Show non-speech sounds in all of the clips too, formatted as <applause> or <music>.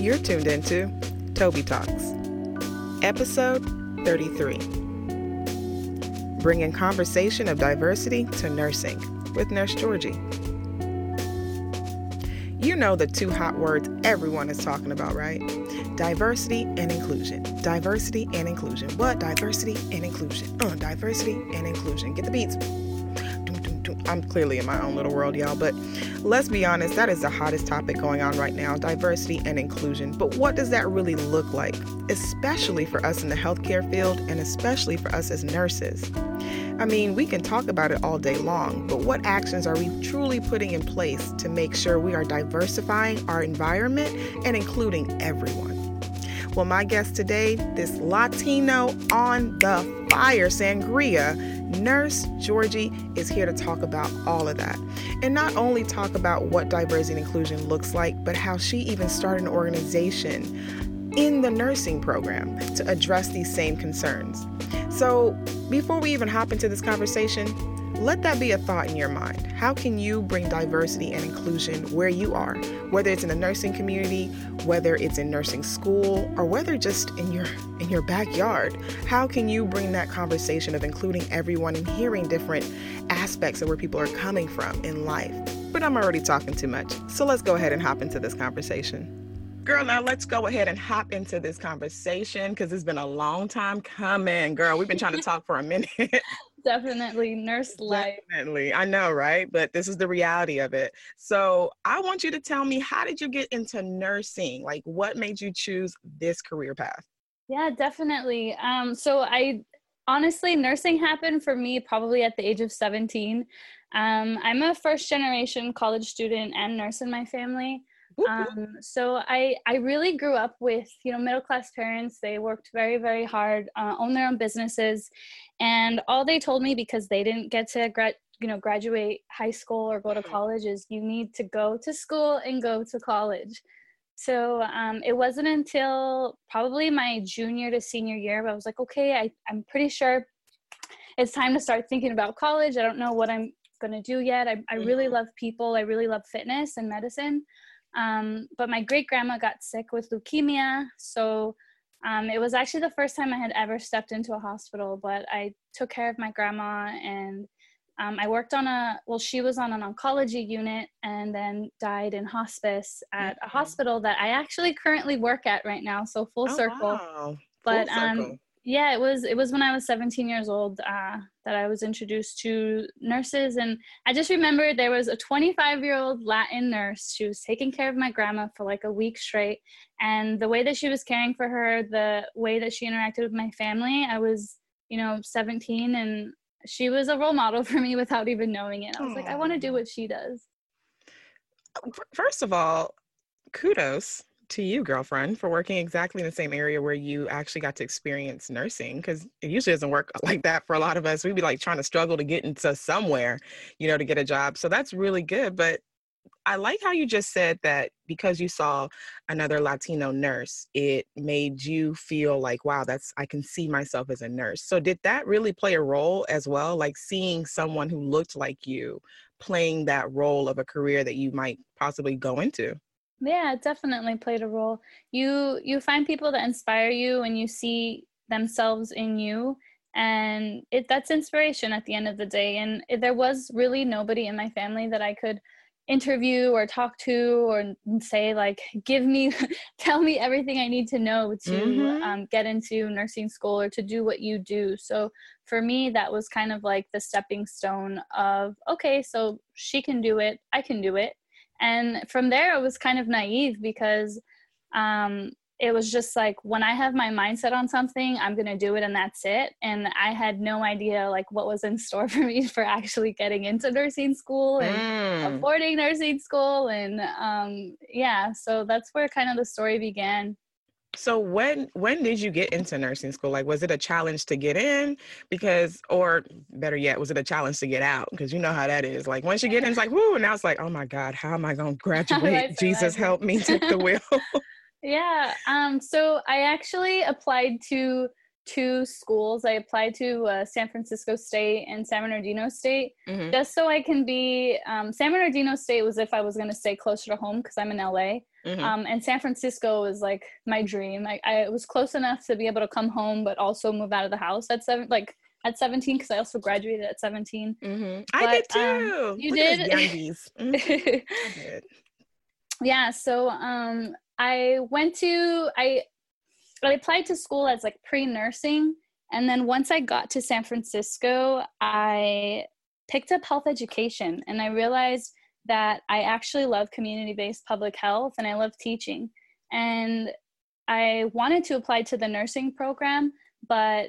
You're tuned into Toby Talks, episode 33. Bringing conversation of diversity to nursing with Nurse Georgie. You know the two hot words everyone is talking about, right? Diversity and inclusion. Diversity and inclusion. What? Diversity and inclusion. Uh, diversity and inclusion. Get the beats. I'm clearly in my own little world, y'all, but let's be honest, that is the hottest topic going on right now diversity and inclusion. But what does that really look like, especially for us in the healthcare field and especially for us as nurses? I mean, we can talk about it all day long, but what actions are we truly putting in place to make sure we are diversifying our environment and including everyone? Well, my guest today, this Latino on the fire sangria, Nurse Georgie, is here to talk about all of that. And not only talk about what diversity and inclusion looks like, but how she even started an organization in the nursing program to address these same concerns. So, before we even hop into this conversation, let that be a thought in your mind. How can you bring diversity and inclusion where you are, whether it's in the nursing community, whether it's in nursing school, or whether just in your your backyard? How can you bring that conversation of including everyone and hearing different aspects of where people are coming from in life? But I'm already talking too much. So let's go ahead and hop into this conversation. Girl, now let's go ahead and hop into this conversation because it's been a long time coming. Girl, we've been trying to <laughs> talk for a minute. Definitely nurse <laughs> life. Definitely. I know, right? But this is the reality of it. So I want you to tell me how did you get into nursing? Like what made you choose this career path? Yeah, definitely. Um, so I honestly nursing happened for me probably at the age of 17. Um, I'm a first generation college student and nurse in my family. Um, so I I really grew up with you know middle class parents. They worked very very hard, uh, own their own businesses, and all they told me because they didn't get to grad you know graduate high school or go to mm-hmm. college is you need to go to school and go to college. So um, it wasn't until probably my junior to senior year, I was like, okay, I, I'm pretty sure it's time to start thinking about college. I don't know what I'm going to do yet. I, I really mm-hmm. love people. I really love fitness and medicine. Um, but my great grandma got sick with leukemia. So um, it was actually the first time I had ever stepped into a hospital, but I took care of my grandma and um, I worked on a, well, she was on an oncology unit and then died in hospice at a hospital that I actually currently work at right now. So full oh, circle. Wow. But full um, yeah it was it was when i was 17 years old uh, that i was introduced to nurses and i just remember there was a 25 year old latin nurse she was taking care of my grandma for like a week straight and the way that she was caring for her the way that she interacted with my family i was you know 17 and she was a role model <laughs> for me without even knowing it i was Aww. like i want to do what she does first of all kudos to you, girlfriend, for working exactly in the same area where you actually got to experience nursing. Because it usually doesn't work <laughs> like that for a lot of us. We'd be like trying to struggle to get into somewhere, you know, to get a job. So that's really good. But I like how you just said that because you saw another Latino nurse, it made you feel like, wow, that's, I can see myself as a nurse. So did that really play a role as well? Like seeing someone who looked like you playing that role of a career that you might possibly go into? yeah it definitely played a role you you find people that inspire you and you see themselves in you and it that's inspiration at the end of the day and there was really nobody in my family that i could interview or talk to or say like give me <laughs> tell me everything i need to know to mm-hmm. um, get into nursing school or to do what you do so for me that was kind of like the stepping stone of okay so she can do it i can do it and from there it was kind of naive because um, it was just like when i have my mindset on something i'm going to do it and that's it and i had no idea like what was in store <laughs> for me for actually getting into nursing school and mm. affording nursing school and um, yeah so that's where kind of the story began so when when did you get into nursing school? Like was it a challenge to get in because or better yet, was it a challenge to get out? Because you know how that is. Like once you get in, it's like <laughs> whoo, and now it's like, oh my God, how am I gonna <laughs> graduate? Jesus help me take the wheel. Yeah. Um, so I actually applied to two schools. I applied to uh, San Francisco State and San Bernardino State mm-hmm. just so I can be. Um, San Bernardino State was if I was going to stay closer to home because I'm in LA. Mm-hmm. Um, and San Francisco was like my dream. I, I was close enough to be able to come home, but also move out of the house at seven, like at 17, because I also graduated at 17. Mm-hmm. But, I did too. Um, you did. Mm-hmm. <laughs> I did. Yeah. So um, I went to I I applied to school as like pre nursing, and then once I got to San Francisco, I picked up health education, and I realized that I actually love community based public health and I love teaching. And I wanted to apply to the nursing program, but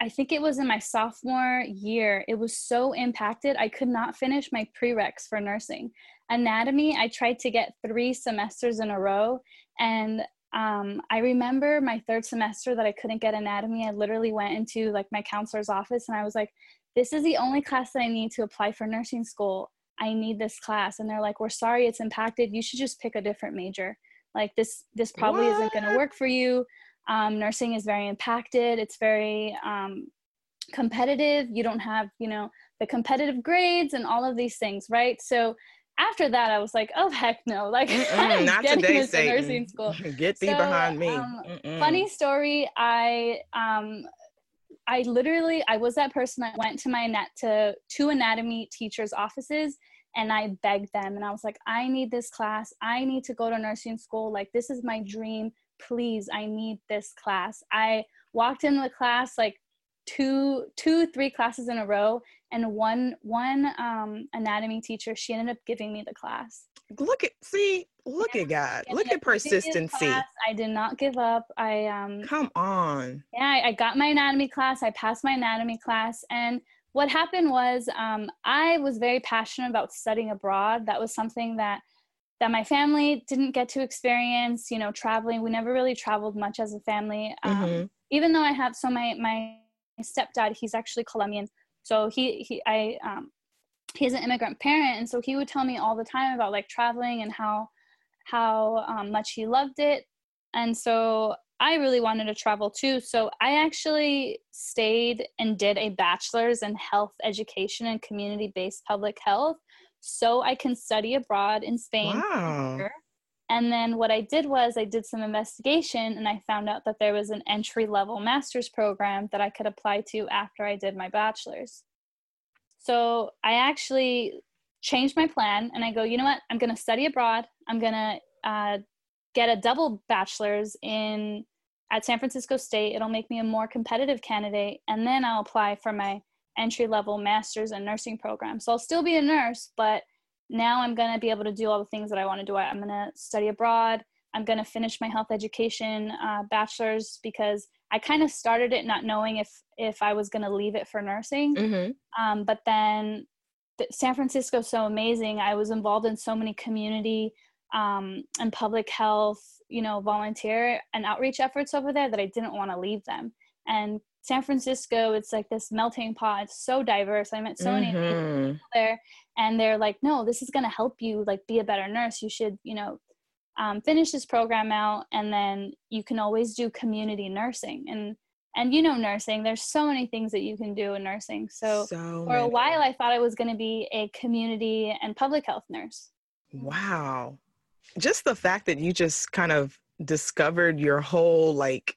I think it was in my sophomore year. It was so impacted, I could not finish my prereqs for nursing. Anatomy, I tried to get three semesters in a row. And um, I remember my third semester that I couldn't get anatomy. I literally went into like my counselor's office and I was like, this is the only class that I need to apply for nursing school. I need this class. And they're like, we're sorry it's impacted. You should just pick a different major. Like this, this probably isn't going to work for you. Um, nursing is very impacted. It's very um, competitive. You don't have, you know, the competitive grades and all of these things, right? So after that, I was like, oh heck no! <laughs> Like, not today, Satan. nursing school. <laughs> Get thee so, behind me. Um, funny story. I um, I literally I was that person that went to my net to two anatomy teachers' offices and I begged them and I was like, I need this class. I need to go to nursing school. Like this is my dream. Please, I need this class. I walked into the class like two two three classes in a row and one one um anatomy teacher she ended up giving me the class. Look at see look yeah. at god look at persistency. class, i did not give up. I um come on. Yeah I, I, got my anatomy class i passed my anatomy class and what happened was um i was very passionate about studying abroad. That was something that that my family didn't get to experience you know traveling. We never really traveled much as a family. Um, mm-hmm. even though i have so my my stepdad he's actually colombian so he he i um he's an immigrant parent and so he would tell me all the time about like traveling and how how um, much he loved it. And so i really wanted to travel too. So i actually stayed and did a bachelor's in health education and community-based public health so i can study abroad in spain wow. And then what i did was i did some investigation and i found out that there was an entry level master's program that i could apply to after i did my bachelor's so I actually changed my plan and I go, you know what? I'm going to study abroad. I'm going to uh, get a double bachelor's in at San Francisco State. It'll make me a more competitive candidate, and then I'll apply for my entry level master's in nursing program. So I'll still be a nurse, but now I'm going to be able to do all the things that I want to do. I'm going to study abroad. I'm going to finish my health education uh, bachelor's because I kind of started it not knowing if if I was going to leave it for nursing. Mm-hmm. Um, but then San Francisco is so amazing. I was involved in so many community um, and public health, you know, volunteer and outreach efforts over there that I didn't want to leave them. And San Francisco, it's like this melting pot. It's so diverse. I met so mm-hmm. many people there, and they're like, "No, this is going to help you like be a better nurse. You should, you know, um, finish this program out and then you can always do community nursing and and you know nursing there's so many things that you can do in nursing so, so for a while i thought i was going to be a community and public health nurse wow just the fact that you just kind of discovered your whole like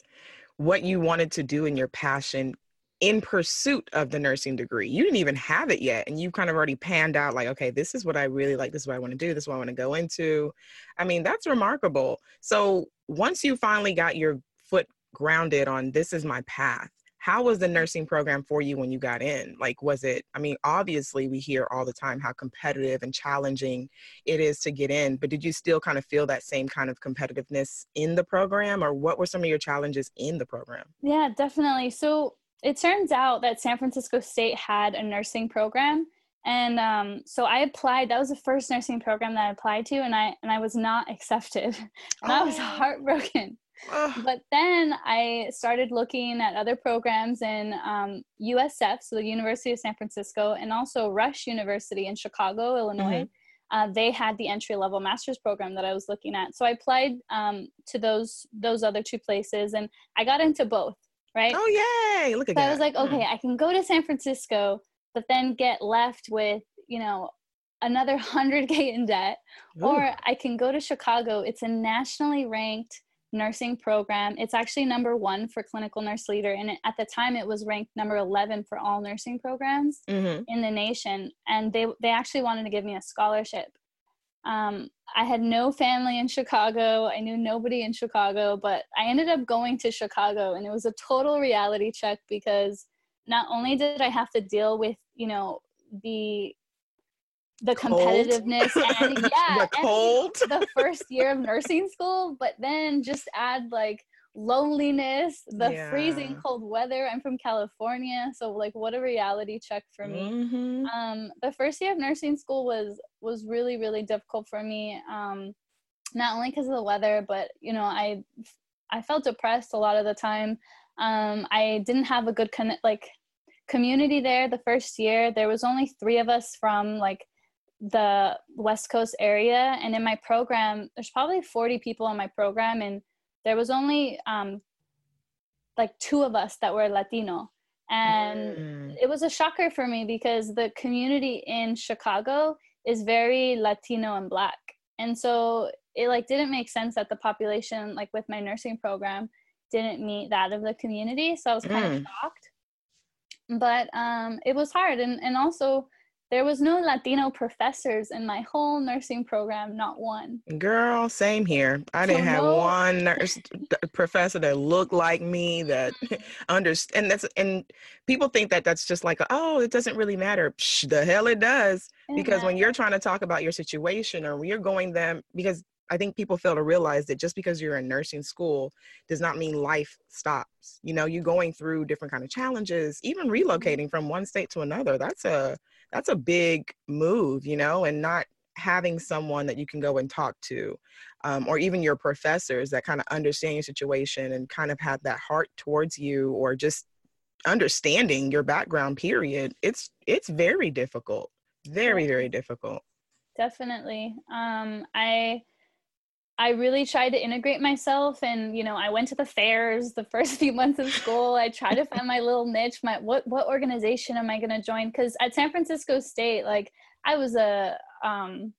what you wanted to do and your passion in pursuit of the nursing degree. You didn't even have it yet. And you kind of already panned out, like, okay, this is what I really like. This is what I want to do. This is what I want to go into. I mean, that's remarkable. So once you finally got your foot grounded on this is my path, how was the nursing program for you when you got in? Like, was it, I mean, obviously, we hear all the time how competitive and challenging it is to get in, but did you still kind of feel that same kind of competitiveness in the program, or what were some of your challenges in the program? Yeah, definitely. So, it turns out that San Francisco State had a nursing program. And um, so I applied. That was the first nursing program that I applied to, and I and I was not accepted. and oh. I was oh. But then I started looking at other programs in um, USF, so the University of San Francisco, and also Rush University in Chicago, Illinois. Mm-hmm. Uh, they had the entry level master's program that I was looking at. So I applied um, to those those other two places, and I got into both right? Oh yay! Look at so that. I was like, okay, I can go to San Francisco, but then get left with you know another <laughs> 100K in debt, Ooh. or I can go to Chicago. It's a nationally ranked nursing program. It's actually number one for clinical nurse leader. And at the time, it was ranked number 11 for all nursing programs mm-hmm. in the nation. And they, they actually wanted to give me a scholarship. Um, I had no family in Chicago. I knew nobody in Chicago, but I ended up going to Chicago and it was a total reality check because not only did I have to deal with, you know, the the competitiveness and yeah the cold? <laughs> and the first year of nursing school but then just add like loneliness the yeah. freezing cold weather. I'm from california so like what a reality check for me. Mm-hmm. um the first year of nursing school was was really really difficult for me um not only because of the weather but you know i i felt depressed a lot of the time. Um i didn't have a good connect like community there the first year. There was only three of us from like the West Coast area. And in my program, there's probably 40 people in my program, and there was only um, like two of us that were Latino. And mm. it was a shocker for me because the community in Chicago is very Latino and Black. And so it like didn't make sense that the population, like with my nursing program, didn't meet that of the community. So I was kind mm. of shocked. But um, it was hard. And, and also, there was no Latino professors in my whole nursing program, not one. Girl, same here. I didn't have no. one nurse professor that looked like me that <laughs> understand. And that's and people think that that's just like, oh, it doesn't really matter. Psh, the hell it does. because when you're trying to talk about your situation or you're going them, because I think people fail to realize that just because you're in nursing school does not mean life stops. You know, you're going through different kind of challenges, even mm-hmm. relocating from one state to another. That's a that's a big move, you know, and not having someone that you can go and talk to um, or even your professors that kind of understand your situation and kind of have that heart towards you or just understanding your background period it's it's very difficult very very difficult. Definitely. Um i I really tried to integrate myself and you know I went to the fairs the <laughs> first few months of school I tried to find my little niche my what what organization am I going to join cuz at San Francisco State like I was a um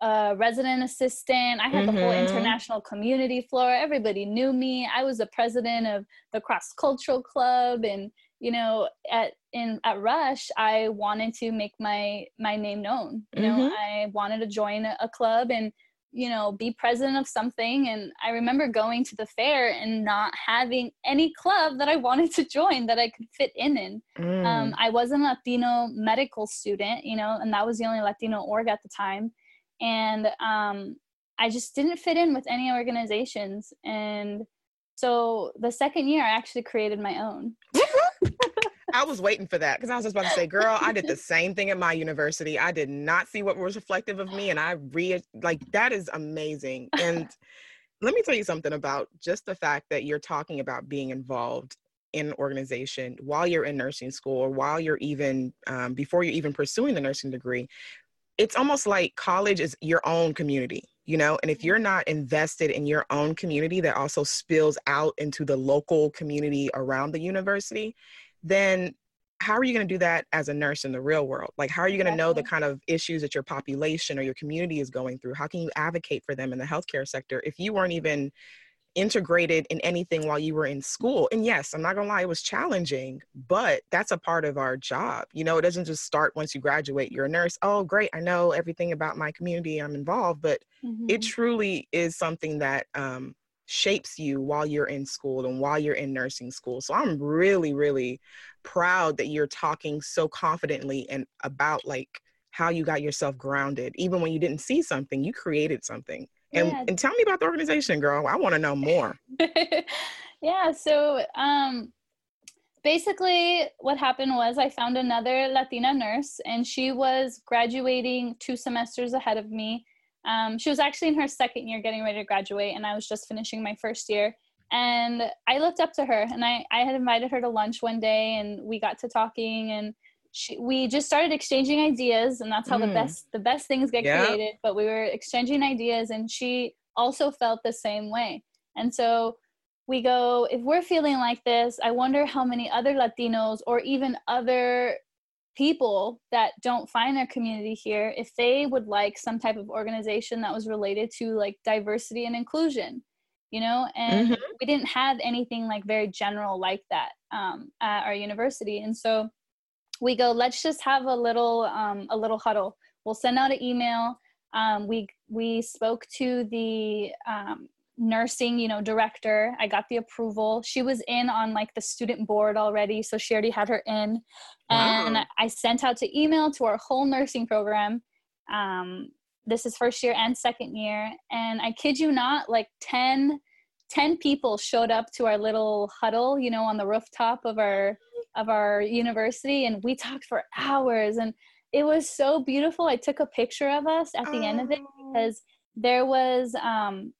a resident assistant I had mm-hmm. the whole mm-hmm. international community floor everybody knew me I was the president of the cross cultural club and you know at in at rush i wanted to make my my name known you know mm-hmm. i wanted to join a, a club and you know be president of something. And i remember going to the fair and not having any club that i wanted to join that i could fit in in. Mm. um, i was a latino medical student you know and that was the only latino org at the time. And um, i just didn't fit in with any organizations. And so the second year i actually created my own <laughs> I was waiting for that because I was just about to say, girl, I did the same thing at my university. I did not see what was reflective of me. And I re like that is amazing. And <laughs> let me tell you something about just the fact that you're talking about being involved in an organization while you're in nursing school or while you're even um, before you're even pursuing the nursing degree. It's almost like college is your own community you know and if you're not invested in your own community that also spills out into the local community around the university then how are you going to do that as a nurse in the real world? Like, how are you going to know the kind of issues that your population or your community is going through? How can you advocate for them in the healthcare sector if you weren't even integrated in anything while you were in school? And yes, I'm not going to lie, it was challenging, but that's a part of our job. You know, it doesn't just start once you graduate. You're a nurse. Oh, great. I know everything about my community. I'm involved, but mm-hmm. it truly is something that um, shapes you while you're in school and while you're in nursing school. So I'm really, really proud that you're talking so confidently and about like how you got yourself grounded. Even when you didn't see something, you created something. And, yeah. and tell me about the organization, girl. I want to know more. <laughs> yeah. So, um, basically what happened was I found another Latina nurse and she was graduating two semesters ahead of me. Um, she was actually in her second year getting ready to graduate, and I was just finishing my first year. And I looked up to her, and I, I had invited her to lunch one day, and we got to talking, and she, we just started exchanging ideas, and that's how mm. the best the best things get yeah. created. But we were exchanging ideas, and she also felt the same way. And so we go, if we're feeling like this, I wonder how many other Latinos or even other people that don't find their community here if they would like some type of organization that was related to like diversity and inclusion you know? And mm-hmm. we didn't have anything like very general like that um, at our university. And so we go let's just have a little um, a little huddle. We'll send out an email. Um, we we spoke to the um, nursing you know director i got the approval she was in on like the student board already so she already had her in wow. and i sent out to email to our whole nursing program um, this is first year and second year and i kid you not like 10 10 people showed up to our little huddle you know on the rooftop of our of our university and we talked for hours and it was so beautiful i took a picture of us at the oh. end of it oh. because there was um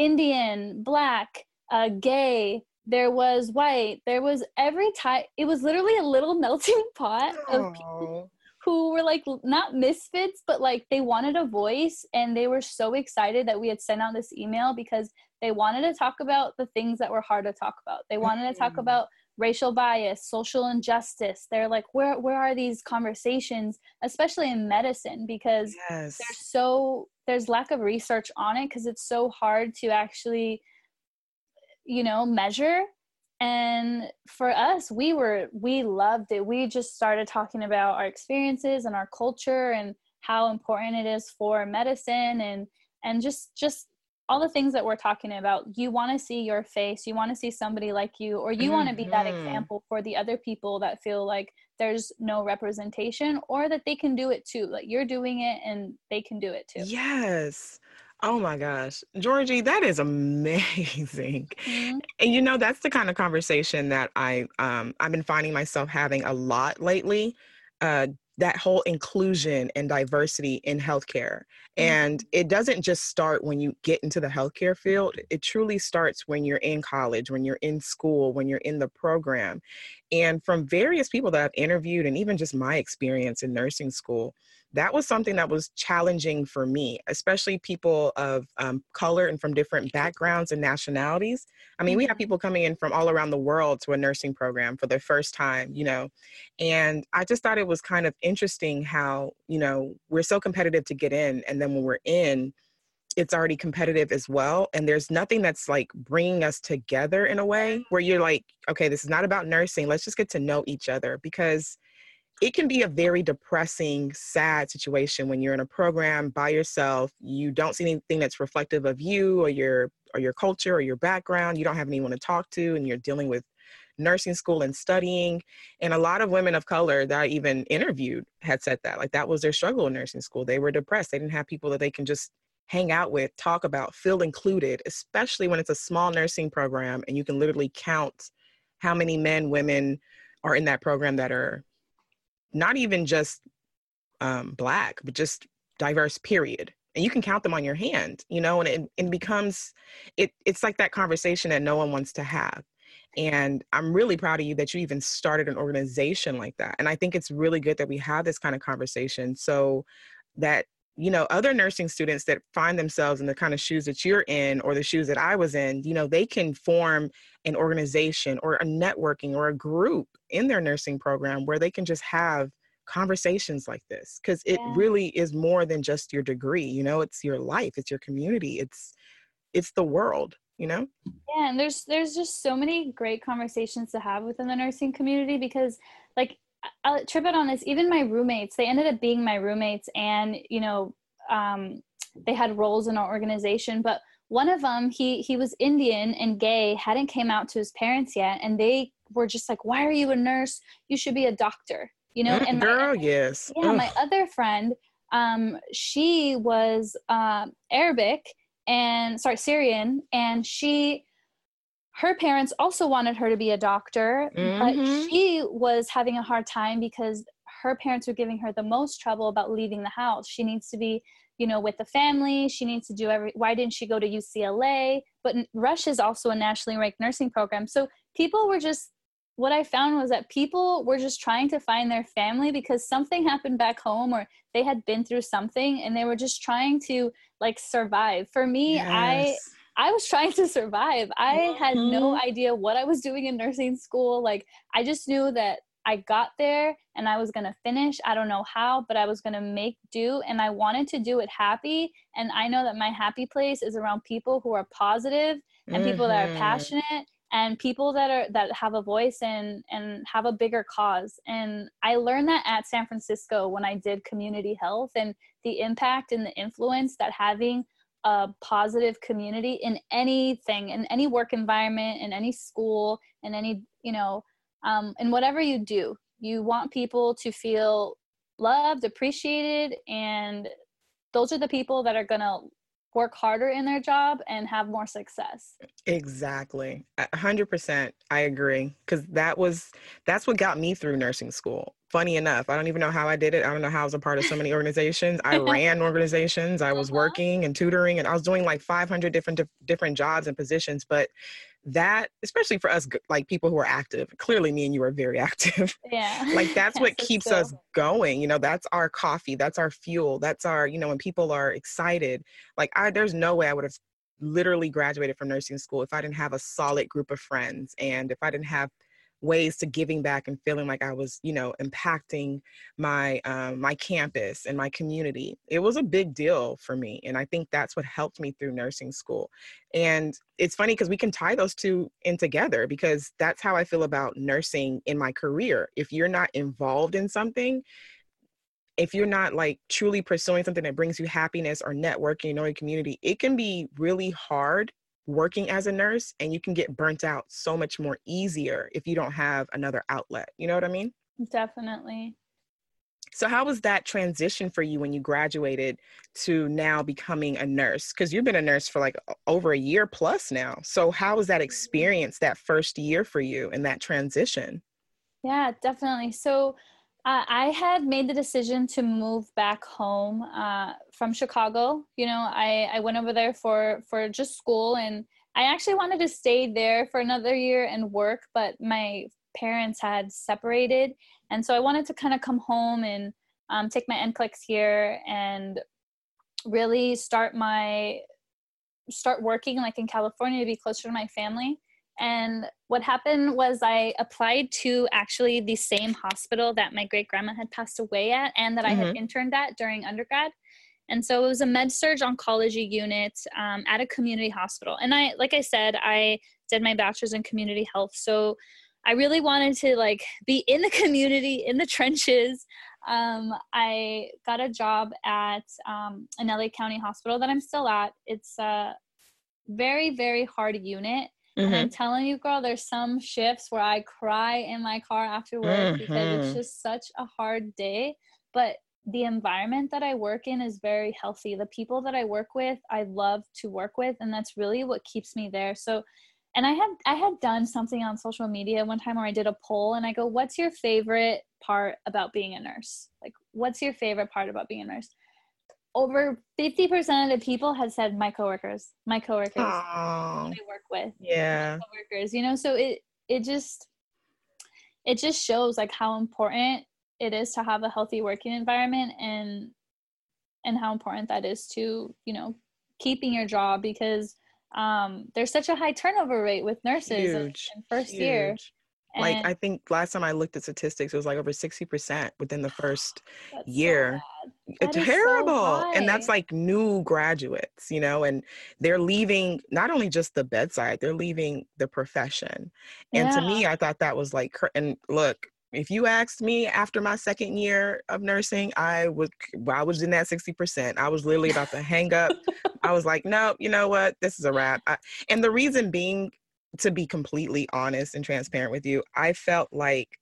indian black uh gay there was white there was every type it was literally a little <laughs> melting pot of people who were like not misfits but like they wanted a voice and they were so excited that we had sent out this email because they wanted to talk about the things that were hard to talk about they wanted to talk mm-hmm. about racial bias social injustice they're like where where are these conversations especially in medicine because yes. there's so there's lack of research on it because it's so hard to actually you know measure and for us we were we loved it we just started talking about our experiences and our culture and how important it is for medicine and and just just all the things that we're talking about you want to see your face you want to see somebody like you or you mm-hmm. want to be that mm-hmm. example for the other people that feel like there's no representation or that they can do it too like you're doing it and they can do it too yes Oh my gosh, Georgie, that is <laughs> amazing. Mm-hmm. And you know, that's the kind of conversation that I um, I've been finding myself having a lot lately. Uh, that whole inclusion and diversity in healthcare. Mm-hmm. And it doesn't just start when you get into the healthcare field, it truly starts when you're in college, when you're in school, when you're in the program. And from various people that I've interviewed, and even just my experience in nursing school, that was something that was challenging for me, especially people of um, color and from different backgrounds and nationalities. I mean, we have mm-hmm. people coming in from all around the world to a nursing program for their first time, you know, and I just thought it was kind of interesting how, you know, we're so competitive to get in, and then when we're in, it's already competitive as well and there's nothing that's like bringing us together in a way where you're like okay this is not about nursing let's just get to know each other because it can be a very depressing, sad situation when you're in a program by yourself. You don't see anything that's reflective of you or your or your culture or your background. You don't have anyone to talk to, and you're dealing with nursing school and studying. And a lot of women of color that I even interviewed had said that. Like that was their struggle in nursing school. They were depressed. They didn't have people that they can just hang out with, talk about, feel included, especially when it's a small nursing program and you can literally count how many men, women are in that program that are not even just um, black, but just diverse, period. And you can count them on your hand, you know, and it, it becomes, it, it's like that conversation that no one wants to have. And I'm really proud of you that you even started an organization like that. And I think it's really good that we have this kind of conversation so that you know other nursing students that find themselves in the kind of shoes that you're in or the shoes that i was in you know they can form an organization or a networking or a group in their nursing program where they can just have conversations like this because it yeah. really is more than just your degree you know it's your life it's your community it's it's the world you know yeah and there's there's just so many great conversations to have within the nursing community because like I'll trip it on this. Even my roommates, they ended up being my roommates, and you know, um, they had roles in our organization. But one of them, he he was Indian and gay, hadn't came out to his parents yet, and they were just like, "Why are you a nurse? You should be a doctor." You know, and girl, my, yes. Yeah, Ugh. my other friend, um, she was uh, Arabic and sorry Syrian, and she her parents also wanted her to be a doctor, mm-hmm. but she was having a hard time because her parents were giving her the most trouble about leaving the house. She needs to be, you know, with the family. She needs to do every. Why didn't she go to UCLA? But Rush is also a nationally ranked nursing program. So people were just. What I found was that people were just trying to find their family because something happened back home or they had been through something and they were just trying to like survive. For me, yes. I I was trying to survive. I had no mm-hmm. idea what I was doing in nursing school. Like, I just knew that I got there and I was going to finish. I don't know how, but I was going to make do and I wanted to do it happy. And I know that my happy place is around people who are positive and people that are Mhm. passionate and people that are that have a voice and and have a bigger cause and i learned that at san francisco when i did community health and the impact and the influence that having a positive community in anything in any work environment in any school in any you know um, in whatever you do you want people to feel loved appreciated and those are the people that are going to work harder in their job and have more success Exactly. A hundred percent. I agree. Cause that was that's what got me through nursing school. Funny enough, I don't even know how I did it. I don't know how I was a part of so many organizations. I <laughs> ran organizations. I was Uh-huh. working and tutoring, and I was doing like 500 different different jobs and positions. But that, especially for us, like people who are active, clearly me and you are very <laughs> active. yeah like <laughs> that's what Yes, keeps so- us going you know that's our coffee that's our fuel that's our you know when people are excited like i there's no way i would have literally graduated from nursing school if i didn't have a solid group of friends and if i didn't have ways to giving back and feeling like i was you know impacting my um, my campus and my community it was a big deal for me and i think that's what helped me through nursing school and it's funny because we can tie those two in together because that's how I feel about nursing in my career. If you're not involved in something, if you're not like truly pursuing something that brings you happiness or networking, knowing community, it can be really hard working as a nurse and you can get burnt out so much more easier if you don't have another outlet. You know what I mean? definitely So, how was that transition for you when you graduated to now becoming a nurse? Because you've been a nurse for like over a year plus now. So, how was that mm-hmm. experience that first year for you and that transition? Yeah, definitely. So uh, I had made the decision to move back home uh, from Chicago. You know, I, I went over there for, for just school and I actually wanted to stay there for another year and work, but my parents had separated. And so I wanted to kind of come home and um, take my NCLEX here and really start my start working like in California to be closer to my family. And what happened was I applied to actually the same hospital that my great grandma had passed away at and that I had interned at during undergrad. And so it was a med surg oncology unit um, at a community hospital. And I, like I said, I did my bachelor's in community health. So I really wanted to like be in the <laughs> community, in the trenches. Um, I got a job at um, an LA County hospital that I'm still at. It's a very, very hard unit. And I'm telling you, girl, there's some shifts where I cry in my car after work because Mhm. it's just such a hard day. But the environment that I work in is very healthy. The people that I work with, I love to work with, and that's really what keeps me there. So, and I had I had done something on social media one time where I did a poll, and I go, "What's your favorite part about being a nurse? Like, what's your favorite part about being a nurse?" Over 50% of the people had said my coworkers, my coworkers Oh, I work with yeah. coworkers you know so it it just it just shows like how important it is to have a healthy working environment and and how important that is to you know keeping your job because um there's such a high turnover rate with nurses Huge. in first year huge. Like I think last time I looked at statistics, it was like over sixty percent within the <gasps> first so year. bad. It's That is so terrible. and that's like new graduates, you know, and they're leaving not only just the bedside, they're leaving the profession. And to me, I thought that was like, and look, if you asked me after my second year of nursing, I was, I was in that 60%. I was literally about to hang up. <laughs> I was like, no, you know what? This is a wrap. I, and the reason being, to be completely honest and transparent with you, I felt like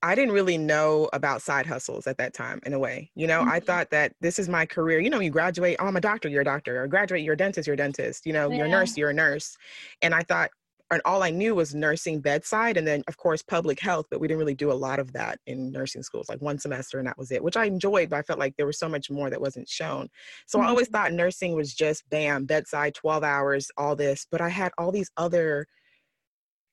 I didn't really know about side hustles at that time in a way. You know, I Mhm. thought that this is my career. You know, you graduate, oh, I'm a doctor, you're a doctor, or graduate, you're a dentist, you're a dentist, you know, you're a nurse, you're a nurse. And I thought, and all I knew was nursing bedside and then, of course, public health, but we didn't really do a lot of that in nursing schools, like one semester and that was it, which I enjoyed, but I felt like there was so much more that wasn't shown. So I always Mhm. thought nursing was just bam, bedside, 12 hours, all this, but I had all these other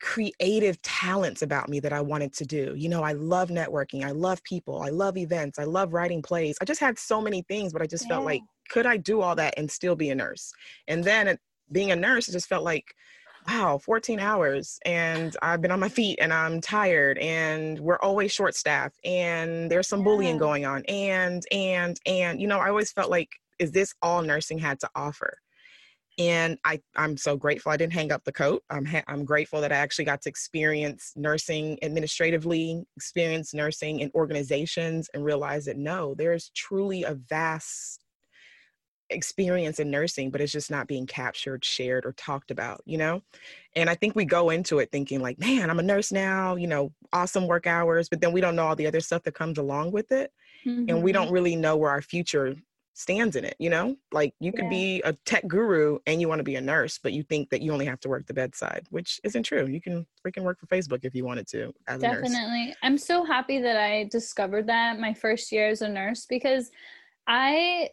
creative talents about me that I wanted to do. You know, I love networking, I love people, I love events, I love writing plays. I just had so many things, but I just felt like, could I do all that and still be a nurse? And then being a nurse, it just felt like wow, 14 hours and I've been on my feet and I'm tired and we're always short staffed and there's some yeah. bullying going on and and and you know, I always felt like is this all nursing had to offer? And I, I'm so grateful I didn't hang up the coat. I'm, ha- I'm grateful that I actually got to experience nursing administratively, experience nursing in organizations, and realize that no, there's truly a vast experience in nursing, but it's just not being captured, shared, or talked about, you know? And I think we go into it thinking, like, man, I'm a nurse now, you know, awesome work hours, but then we don't know all the other stuff that comes along with it. Mm-hmm. And we don't mm-hmm. really know where our future stands in it, you know? Like you could yeah. be a tech guru and you want to be a nurse, but you think that you only have to work the bedside, which isn't true. You can freaking work for Facebook if you wanted to Definitely. I'm so happy that I discovered that my first year as a nurse because I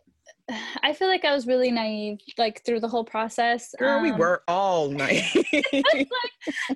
<sighs> I feel like I was really naive, like through the whole process. Girl, um, we were all <laughs> naive. like,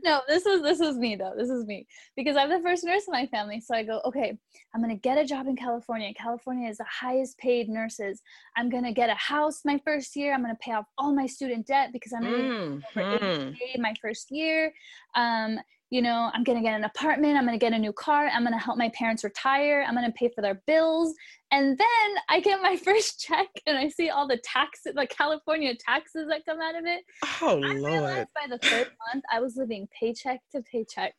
no, this is this is me though. This is me because I'm the first nurse in my family. So I go, okay, I'm gonna get a job in California. California is the highest paid nurses. I'm gonna get a house my first year. I'm gonna pay off all my student debt because I'm gonna mm-hmm. my first year. Um, you know, I'm going to get an apartment, I'm going to get a new car, I'm going to help my parents retire, I'm going to pay for their bills. And then I get my <laughs> first check and I see all the taxes, the California taxes that come out of it. Oh, I Lord. by the third month, I was living paycheck to paycheck.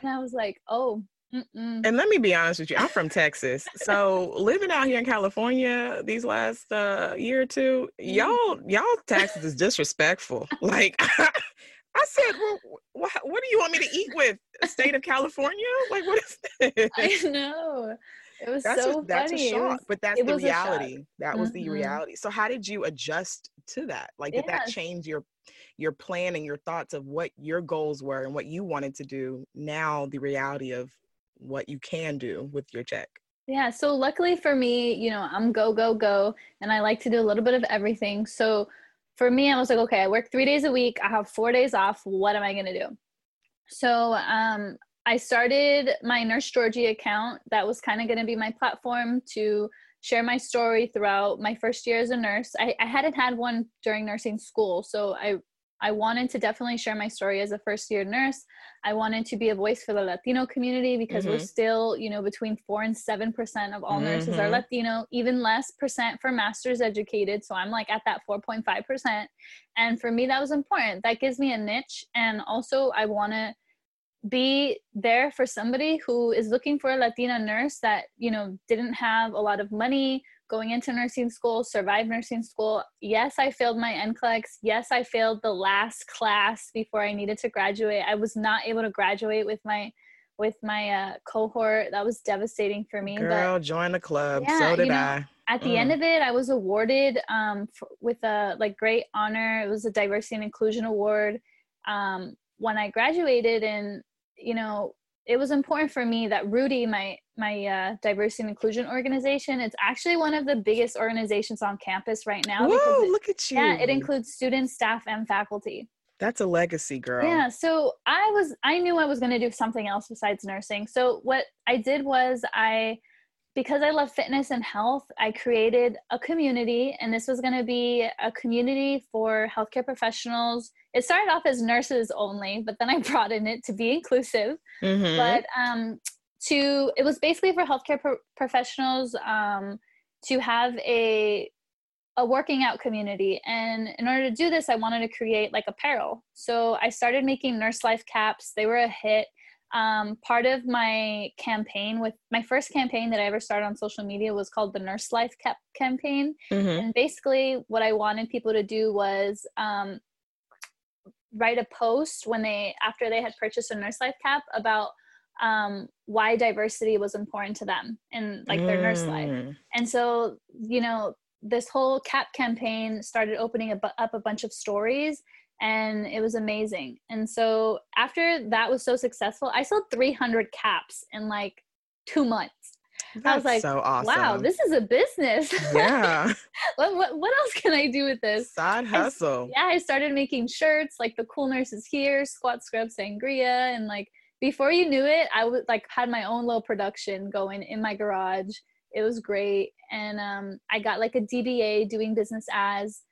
And I was like, oh, Mm-mm. And let me be honest with you, I'm from Texas. So living out here in California these last uh, year or two, mm. y'all y'all taxes is disrespectful. <laughs> Like <laughs> I said, well, what, what do you want me to eat with? State of California? Like, what is this? I know. It was that's so a, that's funny. a shock, was, but that's the reality. That was mm-hmm. the reality. So how did you adjust to that? Like, did yes. that change your your plan and your thoughts of what your goals were and what you wanted to do? Now, the reality of what you can do with your check. Yeah. So luckily for me, you know, I'm go go go, and I like to do a little bit of everything. So for me, I was like, okay, I work three days a week. I have four days off. What am I going to do? So um, I started my Nurse Georgie account. That was kind of going to be my platform to share my story throughout my first year as a nurse. I, I hadn't had one during nursing school. So I I wanted to definitely share my story as a first year nurse. I wanted to be a voice for the Latino community because mm-hmm. we're still, you know, between four and seven percent of all mm-hmm. nurses are mm-hmm. Latino, even less percent for masters educated. So I'm like at that 4.5 percent. And for me, that was important. That gives me a niche. And also, I want to be there for somebody who is looking for a Latina nurse that, you know, didn't have a lot of money going into nursing school, survived nursing school. Yes, I failed my NCLEX. Yes, I failed the last class before I needed to graduate. I was not able to graduate with my with my uh, cohort. That was devastating for me. Girl, but, join the club. Yeah, so did you know, I. At the mm. end of it, I was awarded um, for, with a like great honor. It was a diversity and inclusion award um, when I graduated, and you know it was important for me that Rudy, my my uh, diversity and inclusion organization, it's actually one of the biggest organizations on campus right now. Whoa! It, look at you. Yeah, it includes students, staff, and faculty. That's a legacy, girl. Yeah. So I was, I knew I was going to do something else besides nursing. So what I did was I because I love fitness and health, I created a community, and this was going to be a community for healthcare professionals. It started off as nurses only, but then I <laughs> broadened it to be inclusive. Mm-hmm. But um, to it was basically for healthcare pro- professionals um, to have a a working out community and in order to do this i wanted to create like apparel so i started making nurse life caps they were a hit um, part of my campaign with my first campaign that I ever started on social media was called the Nurse Life Cap campaign. Mm-hmm. And basically, what I wanted people to do was um, write a post when they, after they had purchased a Nurse Life Cap, about um, why diversity was important to them in like their mm. nurse life. Mm. And so, you know, this whole cap campaign started opening up a bunch of stories and it was amazing. And so after that was so successful, I sold 300 caps in like two months. That's I was like, so awesome. wow, this is a business. Yeah. <laughs> what, what, what else can I do with this? Side hustle. I, yeah, I started making shirts like the cool nurses here, squat scrub sangria. And like before you knew it, I was like had my own little production going in my garage. It was great. And um, I got like a DBA doing business as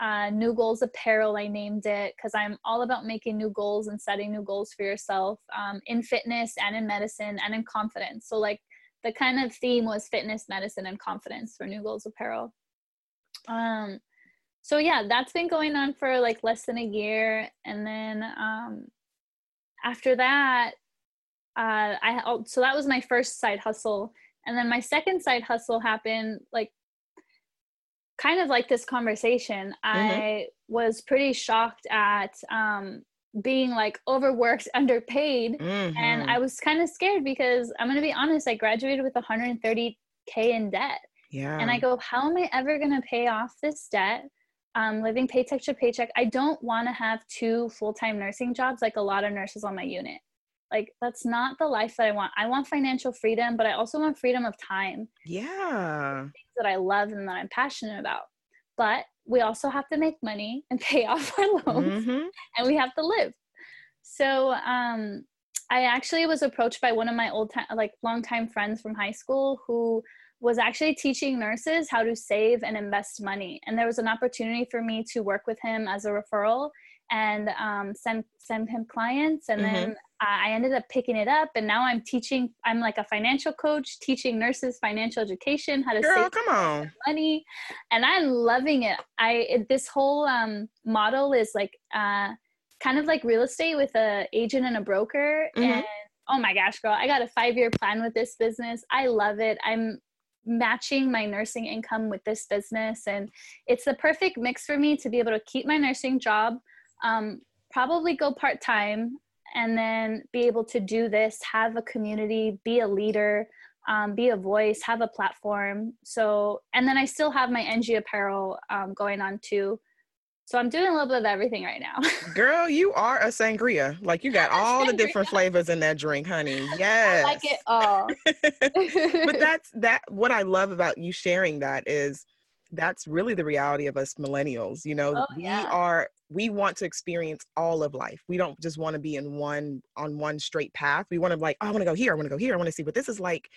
uh, New Goals Apparel, I named it because I'm all about making new goals and setting new goals for yourself um, in fitness and in medicine and in confidence. So, like, the kind of theme was fitness, medicine, and confidence for New Goals Apparel. Um, so yeah, that's been going on for like less than a year, and then um, after that, uh, I oh, so that was my first side hustle, and then my second side hustle happened like kind of like this conversation. Mm-hmm. I was pretty shocked at um, being like overworked, <laughs> underpaid, mm-hmm. and I was kind of scared because I'm gonna be honest, I graduated with 130k in debt. Yeah. And I go, how am I ever gonna pay off this debt? um, living paycheck to paycheck. I don't want to have two full time nursing jobs like a lot of nurses on my unit. Like, that's not the life that I want. I want financial freedom, but I also want freedom of time. Yeah. Things that I love and that I'm passionate about. But we also have to make money <laughs> and pay off our loans mm-hmm. and we have to live. So, um, I actually was approached by one of my old time, like longtime friends from high school who was actually teaching nurses how to save and invest money. And there was an opportunity for me to work with him as a referral and um, send send him clients. And mm-hmm. then I ended up picking it up, and now I'm teaching. I'm like a financial coach, teaching nurses financial education, how to Girl, save come on. money, and I'm loving it. I it, this whole um, model is like uh, kind of like real estate with a agent and a broker, mm-hmm. and oh my gosh girl i got a five year plan with this business i love it i'm matching my nursing income with this business and it's the perfect mix for me to be able to keep my nursing job um, probably go part-time and then be able to do this have a community be a leader um, be a voice have a platform so and then i still have my ng apparel um, going on too so I'm doing a little bit of everything right now. <laughs> Girl, you are a sangria. Like you got <laughs> all the different flavors in that drink, honey. Yes. I like it all. <laughs> but that's that what I love about you sharing that is that's really the reality of us millennials. You know, oh, we yeah. are we want to experience all of life. We don't just want to be in one on one straight path. We want to like, oh, I want to go here, I want to go here, I want to see what this is like.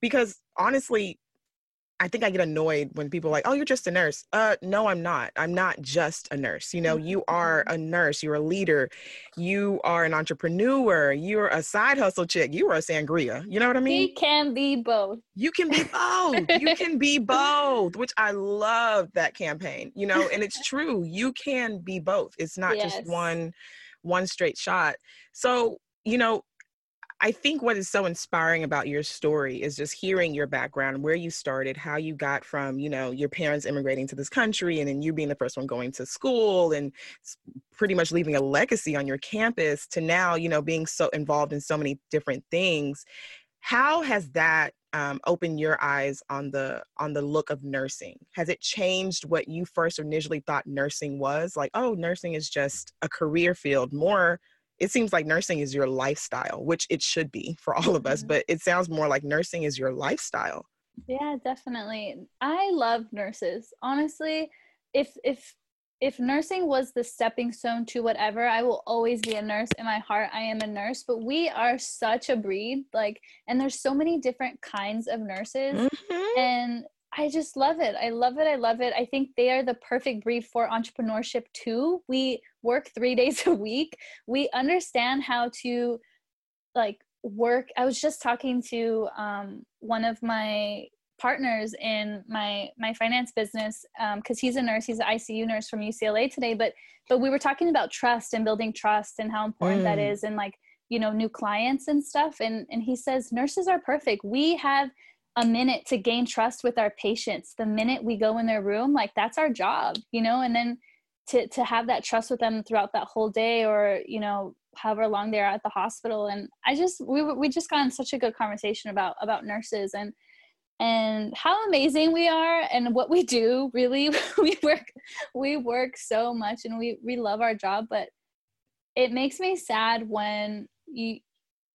Because honestly, I think I get annoyed when people are like, "Oh, you're just a nurse." Uh, no, I'm not. I'm not just a nurse. You know, you are mm-hmm. a nurse. You're a leader. You are an entrepreneur. You're a side hustle chick. You are a sangria. You know what I mean? You can be both. You can be both. you <laughs> can be both, which I love that campaign. You know, and it's true. You can be both. It's not yes. just one one straight shot. So, you know, I think what is so inspiring about your story is just hearing your background, where you started, how you got from, you know, your parents immigrating to this country and then you being the first one going to school and pretty much leaving a legacy on your campus to now, you know, being so involved in so many different things. How has that um, opened your eyes on the on the look of nursing? Has it changed what you first initially thought nursing was? Like, oh, nursing is just a career field, more it seems like nursing is your lifestyle, which it should be for all of us, mm-hmm. but it sounds more like nursing is your lifestyle. Yeah, definitely. I love nurses. Honestly, if if if nursing was the stepping stone to whatever, I will always be a nurse. In my heart, I am a nurse, but we are such a breed. Like, and there's so many different kinds of nurses. Mm-hmm. And I just love it. I love it. I love it. I think they are the perfect breed for entrepreneurship too. We work three <laughs> days a week. We understand how to like work. I was just talking to um, one of my partners in my my finance business because um, he's a nurse. He's an ICU nurse from UCLA today. But but we were talking about trust and building trust and how important mm. that is and like you know new clients and stuff. And and he says nurses are perfect. We have a minute to gain trust with our patients the minute we go in their room like that's our job you know and then to to have that trust with them throughout that whole day or you know however long they're at the hospital and i just we we just got in such a good conversation about about nurses and and how amazing we are and what we do really <laughs> we work we work so much and we we love our job but it makes me sad when you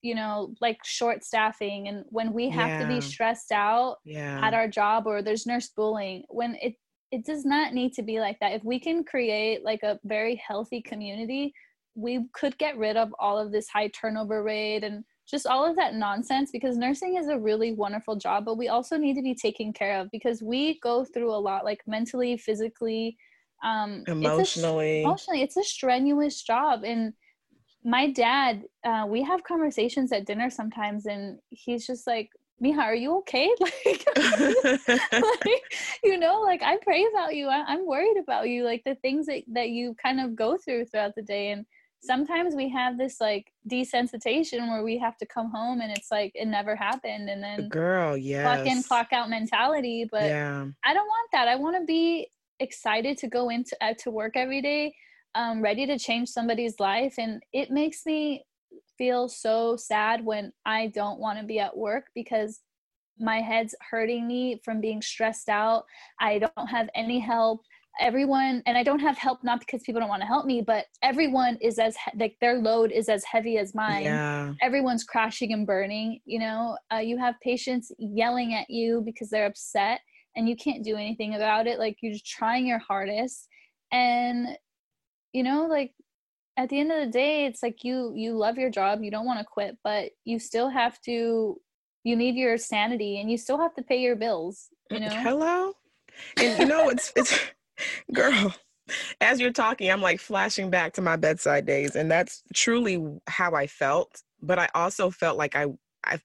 you know like short staffing and when we have yeah. to be stressed out yeah. at our job or there's nurse bullying when it it does not need to be like that. If we can create like a very healthy community we could get rid of all of this high turnover rate and just all of that nonsense because nursing is a really wonderful job but we also need to be taken care of because we go through a lot like mentally physically um emotionally it's a, emotionally it's a strenuous job. And my dad uh, we have conversations at dinner sometimes and he's just like Mija, are you okay? <laughs> Like, <laughs> like, you know, like I pray about you. I, am worried about you. Like the things that, that you kind of go through throughout the day. And sometimes we have this like desensitization where we have to come home and it's like it never happened. And then girl, yeah, clock in, clock out mentality. But yeah. I don't want that. I want to be excited to go into uh, to work every day, um, ready to change somebody's life. And it makes me feel so sad when I don't want to be at work because my head's hurting me from being stressed out. I don't have any help. Everyone, and I don't have help not because people don't want to help me, but everyone is as like their load is as heavy as mine. Yeah. Everyone's crashing and burning. You know, uh, you have patients yelling at you because they're upset, and you can't do anything about it. Like you're just trying your hardest, and you know, like at the end of the day it's like you you love your job you don't want to quit but you still have to you need your sanity and you still have to pay your bills you uh, know? hello? And you know it's it's <laughs> girl as you're talking i'm like flashing back to my bedside days and that's truly how i felt but i also felt like i I,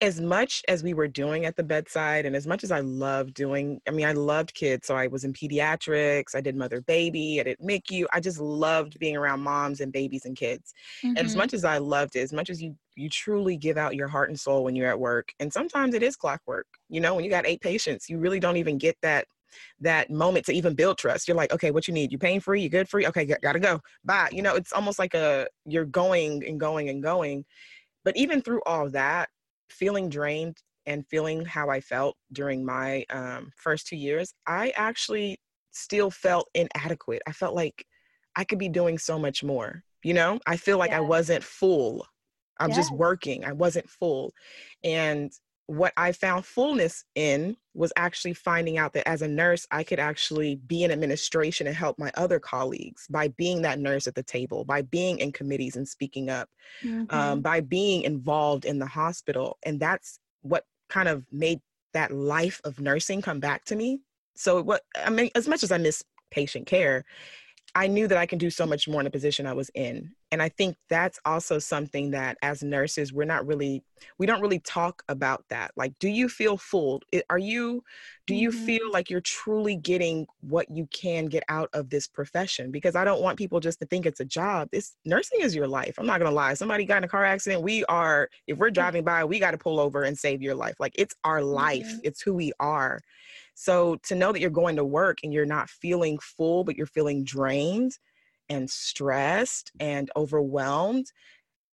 as much as we were doing at the bedside and as much as I loved doing, I mean, I loved kids. So I was in pediatrics, I did mother baby, I did MICU. I just loved being around moms and babies and kids. Mm-hmm. And as mm-hmm. much as I loved it, as much as you, you truly give out your heart and soul when you're at work. And sometimes it is clockwork. You know, when you got eight patients, you really don't even get that that moment to even build trust. You're like, okay, what you need? You pain free? You good free? Okay, gotta go. Bye. You know, it's almost like a you're going and going and going. But even through all that, feeling drained and feeling how I felt during my um, first two years, I actually still felt inadequate. I felt like I could be doing so much more. You know, I feel like. I wasn't full. I'm just working. I wasn't full. And what I found fullness in was actually finding out that as a nurse, I could actually be in administration and help my other colleagues by being that nurse at the table, by being in committees and speaking up, um, mm-hmm. um, by being involved in the hospital. And that's what kind of made that life of nursing come back to me. So, what I mean, as much as I miss patient care, I knew that I can do so much more in the position I was in. And I think that's also something that as nurses, we're not really, we don't really talk about that. Like, do you feel full? Are you, do you mm-hmm. feel like you're truly getting what you can get out of this profession? Because I don't want people just to think it's a job. This nursing is your life. I'm not going to lie. Somebody got in a car accident. We are, if we're <laughs> driving by, we got to pull over and save your life. Like, it's our life, mm-hmm. it's who we are. So to know that you're going to work and you're not feeling full, but you're feeling drained and stressed and overwhelmed,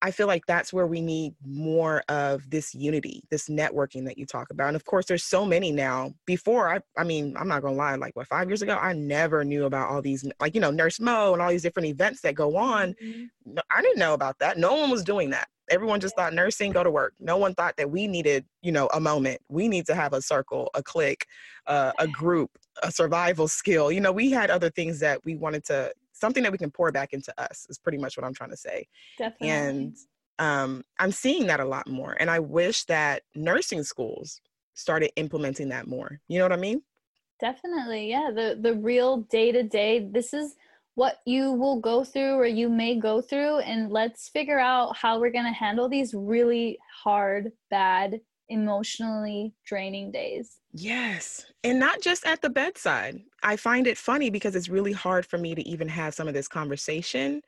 I feel like that's where we need more of this unity, this networking that you talk about. And of course, there's so many now. Before, I, I mean, I'm not gonna lie, like what five years ago, I never knew about all these, like you know, Nurse Mo and all these different events that go on. Mm-hmm. I didn't know about that. No one was doing that everyone just thought nursing go to work. No one thought that we needed you know a moment. We need to have a circle a clique uh, a group a survival skill. You know we had other things that we wanted to something that we can pour back into us is pretty much what i'm trying to say. Definitely. and um, i'm seeing that a lot more and i wish that nursing schools started implementing that more. You know what i mean? Definitely yeah. The the real day to day this is what you will go through or you may go through and let's figure out how we're going to handle these really hard bad emotionally draining days yes and not just at the bedside i find it funny because it's really hard for me to even have some of this conversation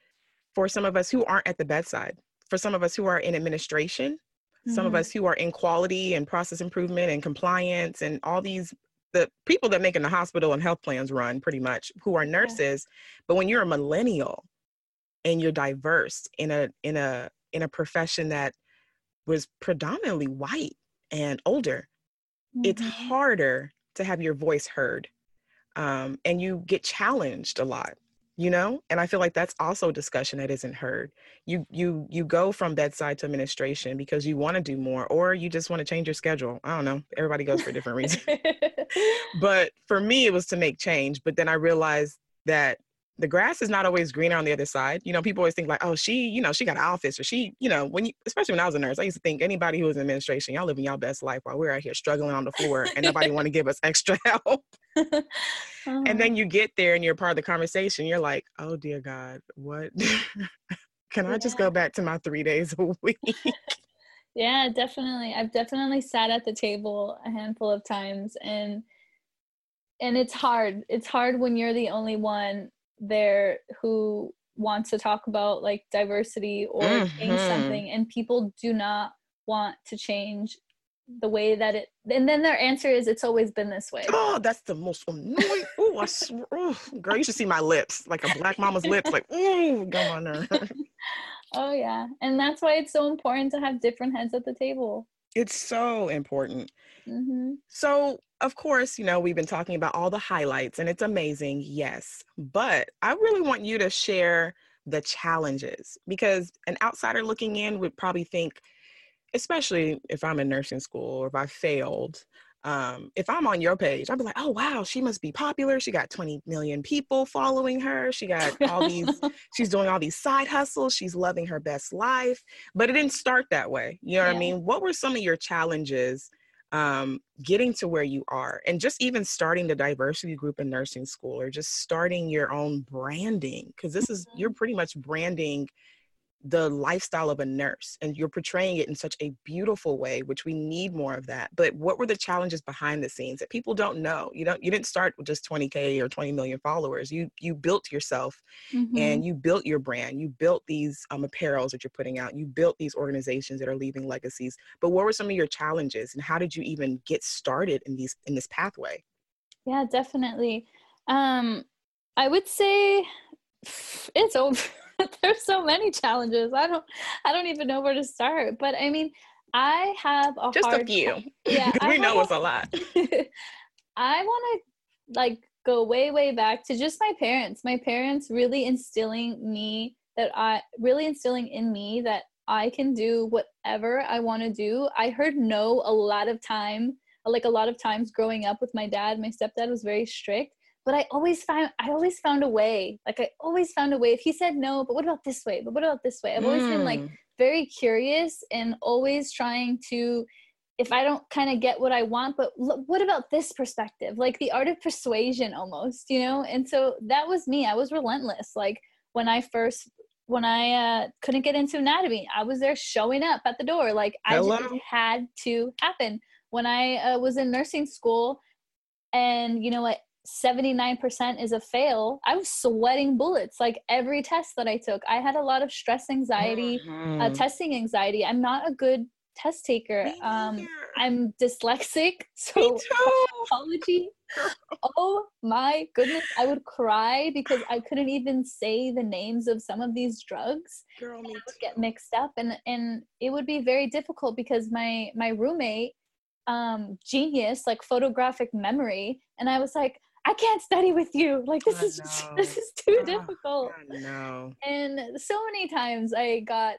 for some of us who aren't at the bedside for some of us who are in administration mm-hmm. some of mm-hmm. us who are in quality and process improvement and compliance and all these the people that making the hospital and health plans run pretty much who are nurses but when you're a millennial and you're diverse in a in a in a profession that was predominantly white and older mm-hmm. it's harder to have your voice heard um, and you get challenged a lot you know and i feel like that's also a discussion that isn't heard. You you you go from bedside to administration because you want to do more or you just want to change your schedule. I don't know. Everybody goes for different reasons <laughs> but for me it was to make change but then i realized that the grass is not always greener on the other side. You know, people always think like, oh, she, you know, she got an office or she, you know, when you, especially when I was a nurse, I used to think anybody who was in administration, y'all living y'all best life while we're out here struggling on the floor and nobody want to give us extra <laughs> help. uh-huh. <laughs> And then you get there and you're part of the conversation. You're like, oh dear God, what? <laughs> Can I just go back to my three days a week? yeah, definitely. I've definitely sat at the table a handful of times and and it's hard. It's hard when you're the only one there who wants to talk about like diversity or mm-hmm. change something and people do not want to change the way that it and then their answer is it's always been this way oh that's the most annoying oh i swear oh, girl you should see my lips like a black mama's lips like oh come on there <laughs> oh yeah and that's why it's so important to have different heads at the table it's so important mm-hmm. so of course you know we've been talking about all the highlights and it's amazing yes but i really want you to share the challenges because an outsider looking in would probably think especially if I'm in nursing school or if I failed, um, if I'm on your page, I'd be like, oh wow, she must be popular. She got 20 million people following her. She got all these, <laughs> she's doing all these side hustles. She's loving her best life. But it didn't start that way. You know yeah. what I mean? What were some of your challenges um, getting to where you are and just even starting the diversity group in nursing school or just starting your own branding? Because this is, you're mm-hmm. pretty much branding the lifestyle of a nurse and you're portraying it in such a beautiful way which we need more of that. But what were the challenges behind the scenes that people don't know? You don't you didn't start with just 20k or 20 million followers. You you built yourself mm-hmm. and you built your brand. You built these um, apparels that you're putting out. You built these organizations that are leaving legacies. But what were some of your challenges and how did you even get started in these in this pathway? Yeah definitely. Um i would say <sighs> it's over <laughs> there's so many challenges. I don't I don't even know where to start. But I mean, I have a just a few. <laughs> Yeah, <laughs> we know it's a lot. I want to like go way way back to just my parents. My parents really instilling me that I really instilling in me that I can do whatever I want to do. I heard no a lot of time, like a lot of times growing up with my dad. My stepdad was very strict but I always found I always found a way. Like I always found a way. If he said no, but what about this way? But what about this way? I've always mm. been like mm. very curious and always trying to if I don't kind of get what I want, but look, what about this perspective? Like the art of persuasion almost, you know? And so that was me. I was relentless. Like when I first when I uh, couldn't get into anatomy, I was there showing up at the door. Like Hello? I just had to happen. When I uh, was in nursing school, and you know what 79% is a fail. I was sweating bullets like every test that i took. I had a lot of stress anxiety uh, mm-hmm. uh, testing anxiety. I'm not a good test taker. Um, i'm dyslexic <laughs> so apology <laughs> oh my goodness. I would cry because i couldn't even say the names of some of these drugs Girl, me would get mixed up and and it would be very difficult because my my roommate um genius like photographic memory and i was like I can't study with you. Like this is just, this is too uh, difficult. No. And so many times I got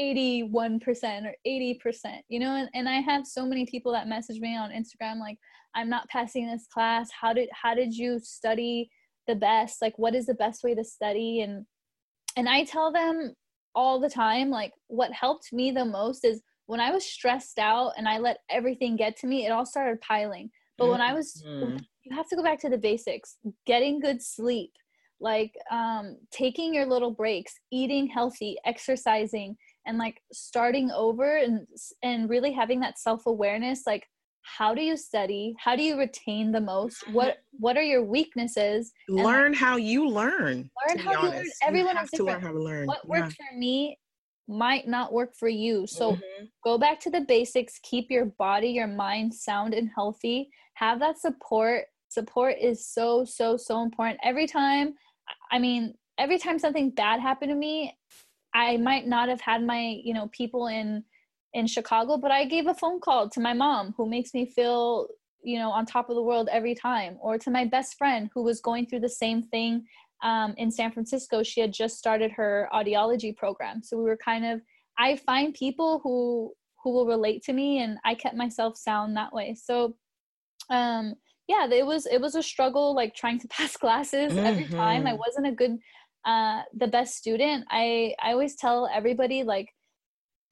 81% or 80%, you know, and, and I have so many people that message me on Instagram like I'm not passing this class. How did how did you study the best? Like what is the best way to study and and I tell them all the time like what helped me the most is when I was stressed out and I let everything get to me, it all started piling. But mm-hmm. when I was mm-hmm you have to go back to the basics. Getting good sleep like um, taking your little breaks eating healthy exercising and like starting over and and really having that self-awareness like how do you study? How do you retain the most? What mm-hmm. what are your weaknesses? Learn how you learn learn how you learn. everyone you have to learn how to learn. What yeah. worked for me might not work for you. So mm-hmm. go back to the basics. Keep your body your mind sound and healthy. Have that support support is so so so important. Every time i mean every time something bad happened to me i might not have had my you know people in in chicago but i gave a phone call to my mom who makes me feel you know on top of the world every time or to my best friend who was going through the same thing um, in san francisco. She had just started her audiology program. So we were kind of i find people who who will relate to me and i kept myself sound that way. So um yeah it was it was a struggle like trying to <laughs> pass classes mm-hmm. every time. I mm-hmm. wasn't a good uh the best student. I i always tell everybody like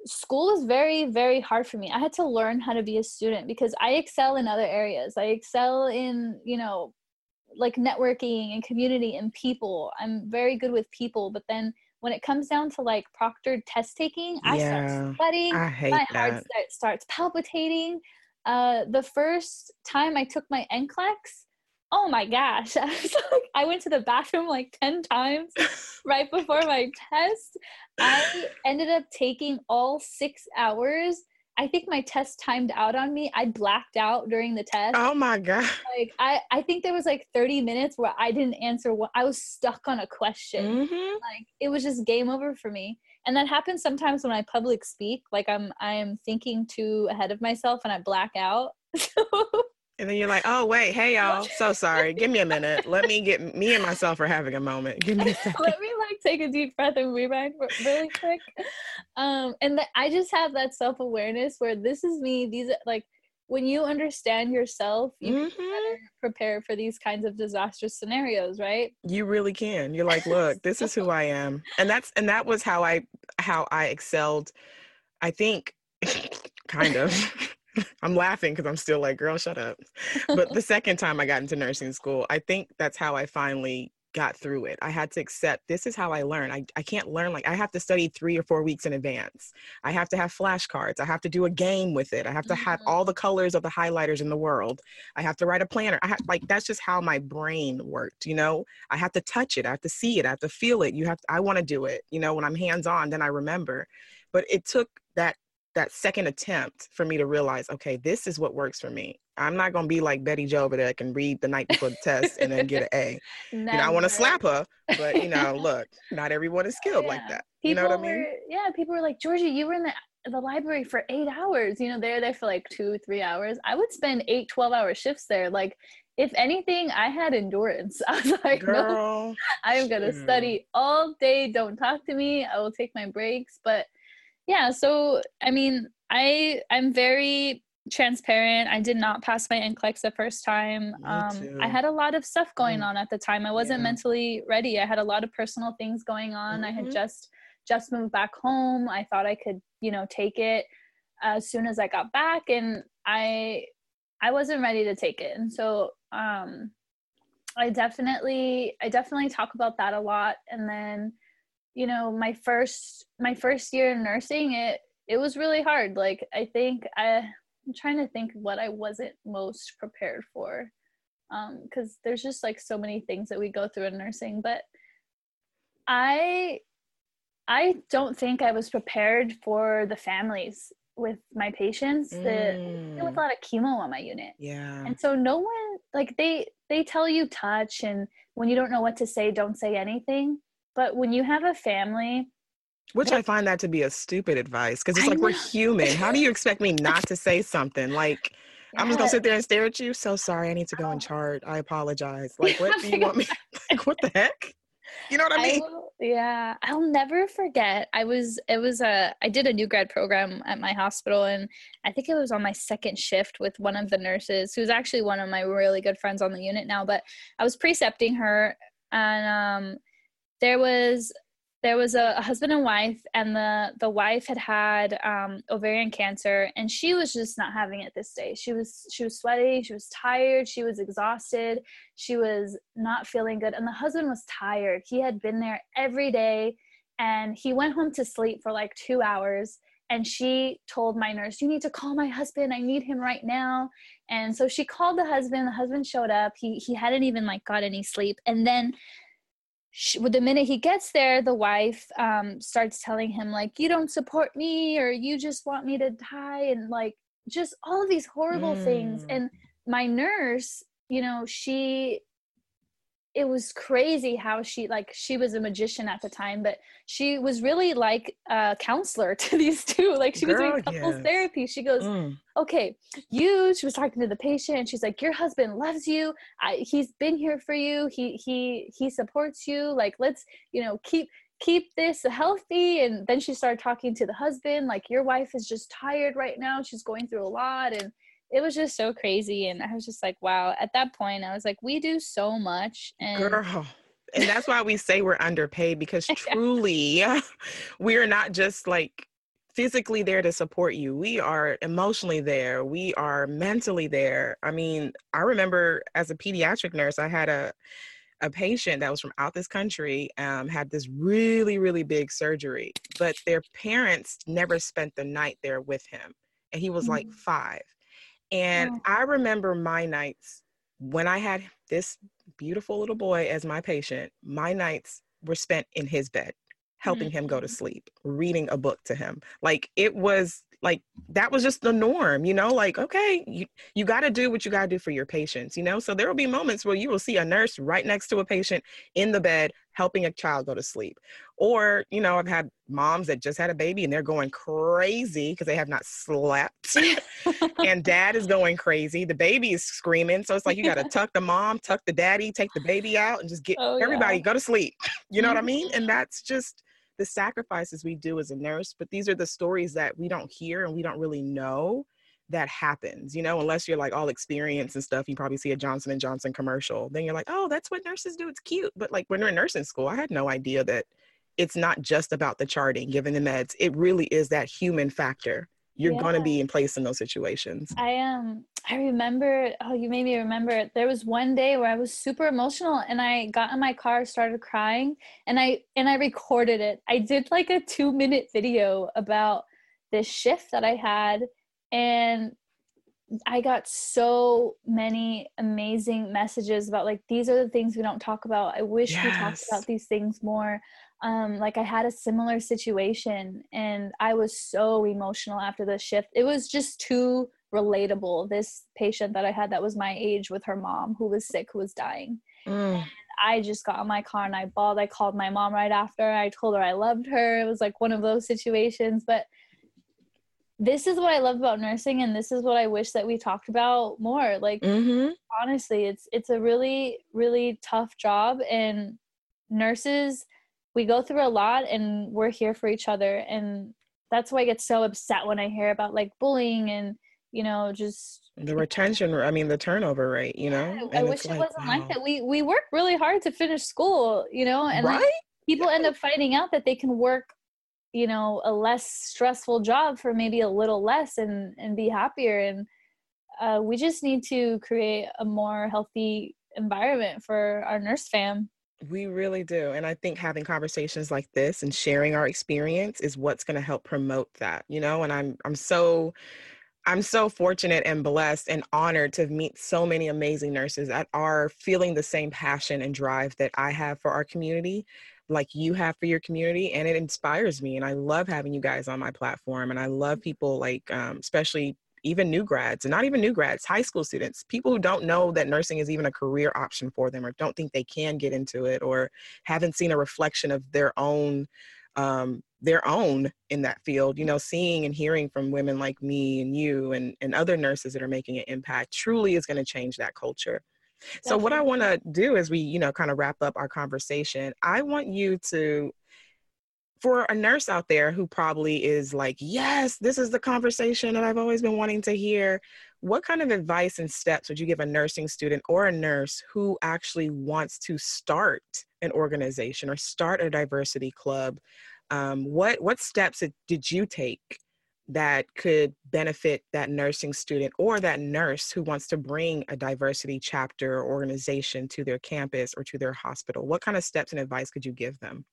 school was very very hard for me. I had to learn how to be a student because i excel in other areas. I excel in you know like networking and community and people. I'm very good with people but then when it comes down to like proctored test taking i Yeah, start sweating. I hate my heart that. start, starts palpitating uh the first time i took my NCLEX, oh my gosh <laughs> i like i went to the bathroom like 10 times <laughs> right before my test. I ended up taking all six hours. I think my test timed out on me. I blacked out during the test. Oh my god. Like I, I think there was like 30 minutes where I didn't answer what I was stuck on a question. hmm Like it was just game over for me. And that happens sometimes when I public speak. Like I'm I'm thinking too ahead of myself and I black out. <laughs> And then you're like, oh wait, hey <laughs> y'all, so sorry. Give me a minute. Let me get me and myself are having a moment. Give me a <laughs> second. let me like take a deep breath and rewind really quick um and th- i just have that self-awareness where this is me these are like when you understand yourself you can Mhm. better prepare for these kinds of disastrous scenarios right You really can. You're like, look, this is who I am. And that's and that was how I how I excelled. I think <laughs> kind of. <laughs> I'm laughing because I'm still like, girl, shut up. But the second time I got into nursing school, I think that's how I finally got through it. I had to accept this is how I learn. I, I can't learn like I have to study three or four weeks in advance. I have to have flashcards. I have to do a game with it. I have to have Mhm. all the colors of the highlighters in the world. I have to write a planner. I have like that's just how my brain worked, you know? I have to touch it. I have to see it. I have to feel it. You have to, I want to do it. You know, when I'm hands on, then I remember. But it took that that second attempt for me to realize, okay, this is what works for me. I'm not gonna be like Betty Joe over there that can read the night before the test and then get an A. <laughs> You know, I want to slap her, but you know, <laughs> look, not everyone is skilled like Yeah. that. You know what I People mean? were yeah people were like georgie you were in the the library for eight hours you know they're there for like two three hours i would spend eight 12 hour shifts there like if anything i had endurance <laughs> i was like no Girl, I am gonna study all day. Don't talk to me. I will take my breaks. But yeah, so I mean, I I'm very transparent. I did not pass my NCLEX the first time. Um. I had a lot of stuff going Mm. on at the time. I wasn't Yeah. mentally ready. I had a lot of personal things going on. I had Mhm. just just moved back home. I thought I could, you know, take it as soon as I got back, and I I wasn't ready to take it. And so um, I definitely I definitely talk about that a lot and then you know my first my first year in nursing it it was really hard like I think I I'm trying to think what I wasn't most prepared for um cuz there's just like so many things that we go through in nursing but I I don't think I was prepared for the families with my patients that Mm, with a lot of chemo on my unit. Yeah. and so no one like they they tell you touch and when you don't know what to say don't say anything. But when you have a family Which I find that to be a stupid advice because it's I like we're human. How do you <laughs> expect me not to say something? Like I'm just gonna sit there and stare at you. So sorry, I need to go and Oh. chart. I apologize. <laughs> Like, what do you want me? <laughs> Like, what the heck? You know what I I mean? will, yeah, I'll never forget. I was it was a I did a new grad program at my hospital and I think it was on my second shift with one of the nurses who's actually one of my really good friends on the unit now, but I was precepting her and um there was there was a, a husband and wife and the the wife had had um, ovarian cancer and she was just not having it this day. She was she was sweaty she was tired she was exhausted she was not feeling good and the husband was tired. He had been there every day and he went home to sleep for like two hours and she told my nurse you need to call my husband i need him right now. And so she called the husband the husband showed up he he hadn't even like got any sleep and then she, well, the minute he gets there, the wife um, starts telling him like, "You don't support me, or you just want me to die," and like just all of these horrible things. Mm. And my nurse, you know, she it was crazy how she like she was a magician at the time but she was really like a counselor <laughs> to these two. Like she was Girl, doing couples yes. therapy. She goes Mm. okay you she was talking to the patient and she's like your husband loves you. I, he's been here for you. He he he supports you. Like let's you know keep keep this healthy. And then she started talking to the husband like your wife is just tired right now. She's going through a lot. And it was just so crazy and i was just like wow at that point i was like we do so much and Girl. And that's why we say we're underpaid because <laughs> truly <laughs> we're not just like physically there to support you. We are emotionally there. We are mentally there. I mean, I remember as a pediatric nurse, I had a a patient that was from out this country um, had this really really big surgery but their parents never spent the night there with him and he was mm-hmm. like five and oh. i remember my nights when i had this beautiful little boy as my patient my nights were spent in his bed helping mm-hmm. him go to sleep, reading a book to him. Like it was like that was just the norm, you know, like okay, you you got to do what you got to do for your patients, you know? So there will be moments where you will see a nurse right next to a patient in the bed helping a child go to sleep. Or, you know, I've had moms that just had a baby and they're going crazy because they have not slept. <laughs> and dad is going crazy. The baby is screaming. So it's like you got to <laughs> tuck the mom, tuck the daddy, take the baby out and just get oh, everybody yeah. go to sleep. You know what I mean? And that's just the sacrifices we do as a nurse, but these are the stories that we don't hear and we don't really know that happens you know unless you're like all experienced and stuff you probably see a johnson and johnson commercial then you're like oh that's what nurses do it's cute. But like when we're in nursing school i had no idea that it's not just about the charting giving the meds it really is that human factor you're yeah. going to be in place in those situations i am um, i remember oh you made me remember there was one day where i was super emotional and i got in my car started crying and i and i recorded it i did like a two minute video about this shift that i had and I got so many amazing messages about like these are the things we don't talk about. I wish yes. we talked about these things more um, like I had a similar situation and I was so emotional after the shift. It was just too relatable. This patient that I had that was my age with her mom who was sick, who was dying. Mm. I just got in my car and I bawled. I called my mom right after. I told her I loved her. It was like one of those situations. But this is what I love about nursing and this is what I wish that we talked about more. Like mm-hmm. honestly, it's it's a really, really tough job and nurses we go through a lot and we're here for each other and that's why i get so upset when i hear about like bullying and you know just the retention i mean the turnover rate you know i wish it like, wasn't wow. like that we we work really hard to finish school you know and right? like, people yeah. end up finding out that they can work you know a less stressful job for maybe a little less and and be happier and uh, we just need to create a more healthy environment for our nurse fam we really do. And I think having conversations like this and sharing our experience is what's going to help promote that, you know? And I'm I'm so I'm so fortunate and blessed and honored to meet so many amazing nurses that are feeling the same passion and drive that I have for our community, like you have for your community. And it inspires me. And I love having you guys on my platform. And I love people like, um, especially even new grads and not even new grads, high school students, people who don't know that nursing is even a career option for them or don't think they can get into it or haven't seen a reflection of their own um, their own in that field you know seeing and hearing from women like me and you and, and other nurses that are making an impact truly is going to change that culture Definitely. so what i want to do as we you know kind of wrap up our conversation i want you to for a nurse out there who probably is like, yes, this is the conversation that I've always been wanting to hear, what kind of advice and steps would you give a nursing student or a nurse who actually wants to start an organization or start a diversity club? Um, what what steps did you take that could benefit that nursing student or that nurse who wants to bring a diversity chapter or organization to their campus or to their hospital? What kind of steps and advice could you give them?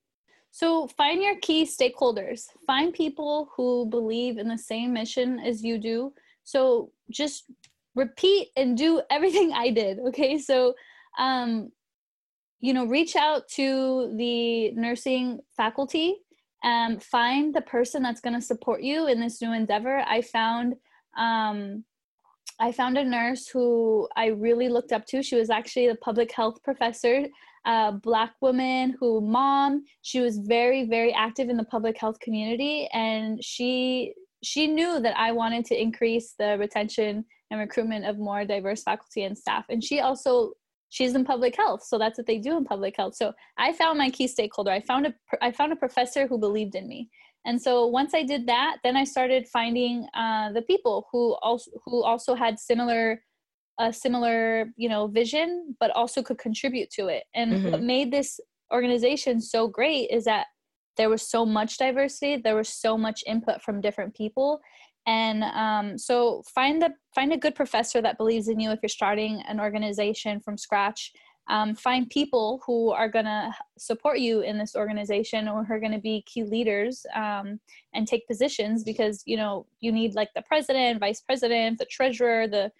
So find your key stakeholders. Find people who believe in the same mission as you do. So just repeat and do everything I did. Okay. So, um, you know, reach out to the nursing faculty and find the person that's going to support you in this new endeavor. I found, um, I found a nurse who I really looked up to. She was actually a public health professor a black woman who mom she was very very active in the public health community and she she knew that i wanted to increase the retention and recruitment of more diverse faculty and staff. And she also she's in public health so that's what they do in public health. So i found my key stakeholder. I found a i found a professor who believed in me. And so once i did that then i started finding uh, the people who also who also had similar a similar you know vision but also could contribute to it. And mm-hmm. what made this organization so great is that there was so much diversity there was so much input from different people. And um, so find the find a good professor that believes in you if you're starting an organization from scratch. Um, find people who are going to support you in this organization or who are going to be key leaders um, and take positions because you know you need like the president vice president the treasurer the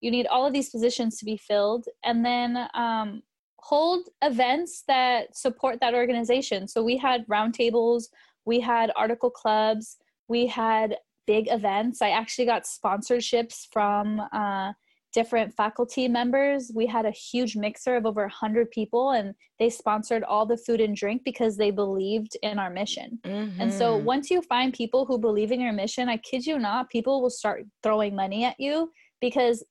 you need all of these positions to be filled and then um, hold events that support that organization so we had roundtables we had article clubs we had big events i actually got sponsorships from uh, different faculty members. We had a huge mixer of over 100 people, and they sponsored all the food and drink because they believed in our mission. Mm-hmm. And so, mm-hmm. once you find people who believe in your mission, I kid you not, people will start throwing money at you because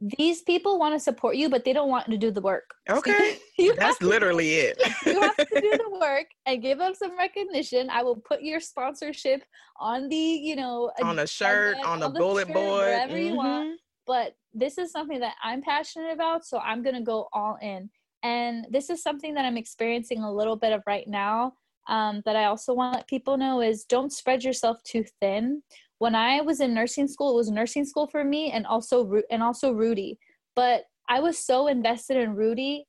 these people want to support you, but they don't want to do the work. <laughs> Okay. So That's literally it. you have to do the <laughs> work and give them some recognition. I will put your sponsorship on the, you know, on a shirt, on, on a bullet shirt, board, wherever mm-hmm. you want. Mm-hmm but this is something that I'm passionate about, so I'm going to go all in. And this is something that I'm experiencing a little bit of right now um, that I also want to let people know is don't spread yourself too thin. When I was in nursing school, it was nursing school for me and also and also Rudy. But I was so invested in Rudy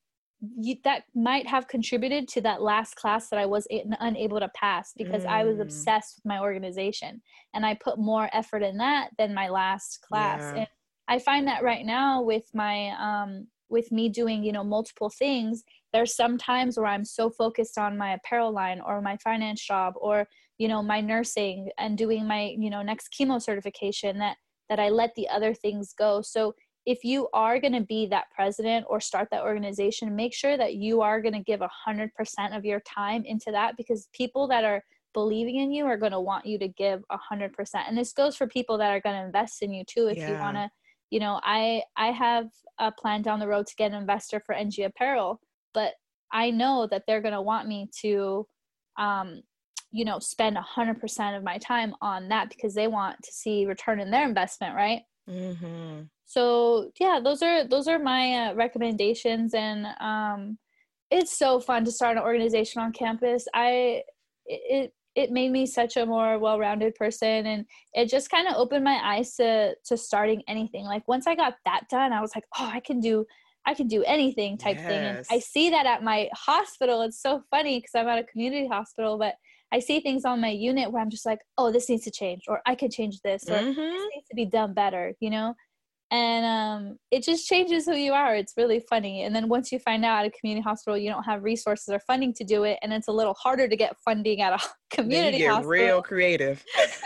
you, that might have contributed to that last class that I was unable to pass because mm. I was mm. obsessed with my organization and I put more effort in that than my last class. Yeah. And I find that right now with my um, with me doing you know multiple things, there's some times where I'm so focused on my apparel line or my finance job or you know my nursing and doing my you know next chemo certification that that I let the other things go. So if you are going to be that president or start that organization, make sure that you are going to give a hundred percent of your time into that because people that are believing in you are going to want you to give a hundred percent. And this goes for people that are going to invest in you too. If yeah. you want to you know i i have a plan down the road to get an investor for ng apparel but i know that they're going to want me to um you know spend 100% of my time on that because they want to see return in their investment right? Mm-hmm. so yeah those are those are my uh, recommendations and um it's so fun to start an organization on campus. I it it made me such a more well-rounded person and it just kind of opened my eyes to to starting anything. Like once i got that done i was like oh i can do i can do anything type yes. thing. And i see that at my hospital. It's so funny because i'm at a community hospital but i see things on my unit where i'm just like oh this needs to change or i could change this or mm-hmm. this needs to be done better you know and um, it just changes who you are it's really funny and then once you find out at a community hospital you don't have resources or funding to do it and it's a little harder to get funding at a community <laughs> then you get hospital. real creative <laughs>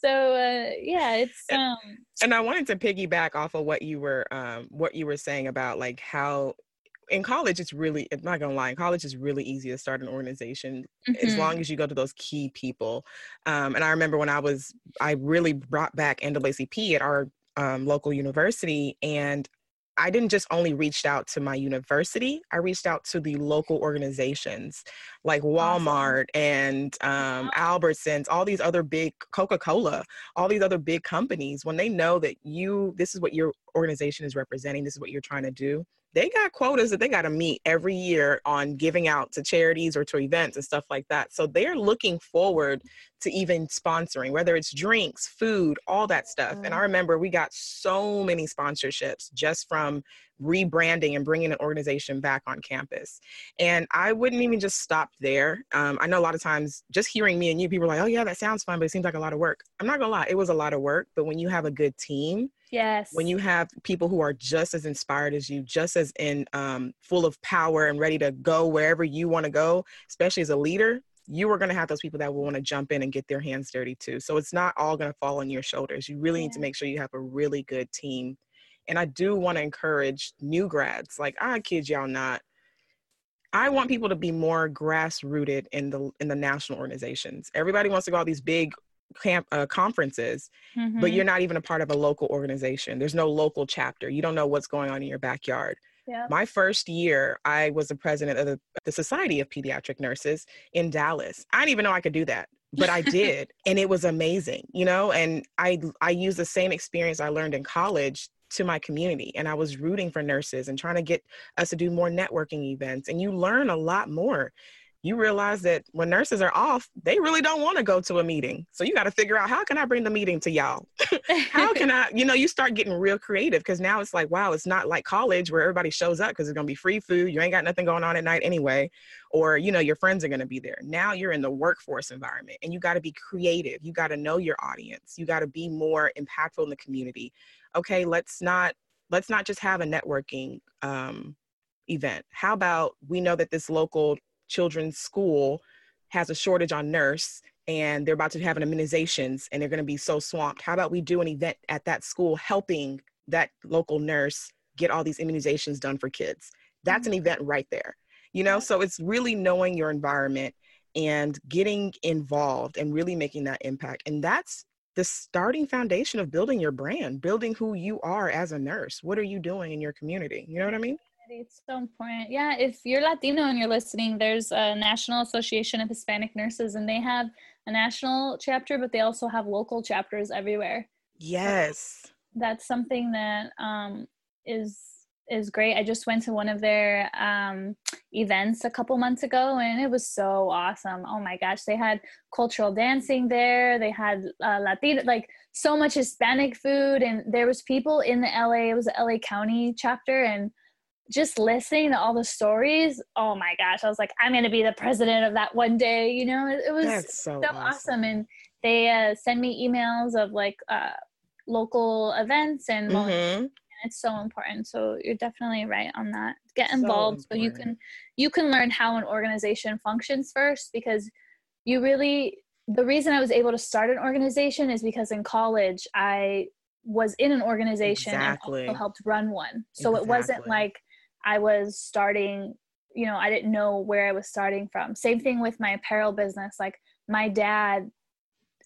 so uh, yeah it's um and i wanted to piggyback off of what you were um what you were saying about like how in college it's really i'm not gonna lie in college it's really easy to start an organization mm-hmm. as long as you go to those key people um, and i remember when i was i really brought back naacp at our um, local university and I didn't just only reached out to my university, I reached out to the local organizations like Walmart and um, Albertsons, all these other big Coca Cola, all these other big companies. When they know that you, this is what your organization is representing, this is what you're trying to do, they got quotas that they got to meet every year on giving out to charities or to events and stuff like that. So they're looking forward to even sponsoring, whether it's drinks, food, all that stuff. And I mm. remember we got so many sponsorships just from rebranding and bringing an organization back on campus. And I wouldn't even just stop there. Um, I know a lot of times just hearing me and you, people are like, oh, yeah, that sounds fun, but it seems like a lot of work. I'm not gonna lie, it was a lot of work. But when you have a good team, Yes. When you have people who are just as inspired as you, just as in um, full of power and ready to go wherever you want to go, especially as a leader, you are going to have those people that will want to jump in and get their hands dirty too. So it's not all going to fall on your shoulders. You really yeah. need to make sure you have a really good team. And I do want to encourage new grads. Like I kid y'all not. I want people to be more grass rooted in the in the national organizations. Everybody wants to go all these big camp uh, conferences mm-hmm. but you're not even a part of a local organization. There's no local chapter. You don't know what's going on in your backyard. Yep. my first year i was the president of the, the society of pediatric nurses in dallas. I didn't even know i could do that but i <laughs> did and it was amazing you know and i i used the same experience i learned in college to my community and i was rooting for nurses and trying to get us to do more networking events and you learn a lot more you realize that when nurses are off, they really don't want to go to a meeting. So you got to figure out how can I bring the meeting to y'all? <laughs> how can I, you know, you start getting real creative because now it's like, wow, it's not like college where everybody shows up because it's going to be free food. You ain't got nothing going on at night anyway. Or, you know, your friends are going to be there. Now you're in the workforce environment and you got to be creative. You got to know your audience. You got to be more impactful in the community. Okay, let's not, let's not just have a networking um, event. How about we know that this local children's school has a shortage on nurse and they're about to have an immunizations and they're going to be so swamped. How about we do an event at that school helping that local nurse get all these immunizations done for kids? That's an mm-hmm. event right there. You know, so it's really knowing your environment and getting involved and really making that impact. And that's the starting foundation of building your brand, building who you are as a nurse. What are you doing in your community? You know what I mean? It's so important. Yeah, if you're Latino and you're listening, there's a National Association of Hispanic Nurses, and they have a national chapter, but they also have local chapters everywhere. Yes, that's something that um, is is great. I just went to one of their um, events a couple months ago, and it was so awesome. Oh my gosh, they had cultural dancing there. They had uh, Latino, like so much Hispanic food, and there was people in the LA. It was the LA County chapter, and just listening to all the stories, oh my gosh, I was like, I'm going to be the president of that one day. You know, it, it was so, so awesome. awesome. And they uh, send me emails of like uh, local events and, mm-hmm. and it's so important. So you're definitely right on that. Get involved so, so you can you can learn how an organization functions first because you really the reason I was able to start an organization is because in college I was in an organization exactly. and also helped run one. So exactly. it wasn't like I was starting, you know, I didn't know where I was starting from. Same thing with my apparel business. Like my dad,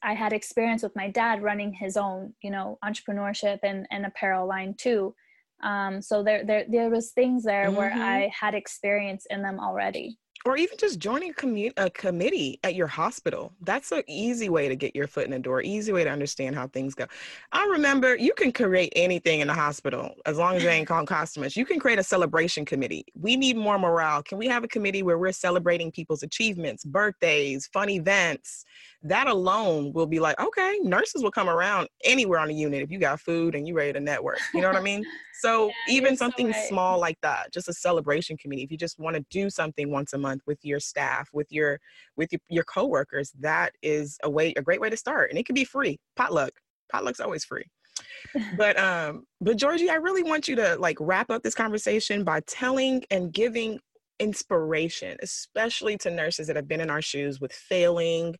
I had experience with my dad running his own, you know, entrepreneurship and, and apparel line too. Um, so there, there, there was things there mm-hmm. where I had experience in them already or even just joining a, commu- a committee at your hospital. That's an easy way to get your foot in the door, easy way to understand how things go. I remember you can create anything in the hospital as long as it ain't called costumers. You can create a celebration committee. We need more morale. Can we have a committee where we're celebrating people's achievements, birthdays, fun events? that alone will be like, okay, nurses will come around anywhere on the unit if you got food and you ready to network. You know what I mean? <laughs> So yeah, even something so right. small like that, just a celebration committee, if you just want to do something once a month with your staff, with your with your, your coworkers, that is a way a great way to start. And it can be free. Potluck. Potluck's always free. <laughs> but um but Georgie, I really want you to like wrap up this conversation by telling and giving inspiration, especially to nurses that have been in our shoes with failing,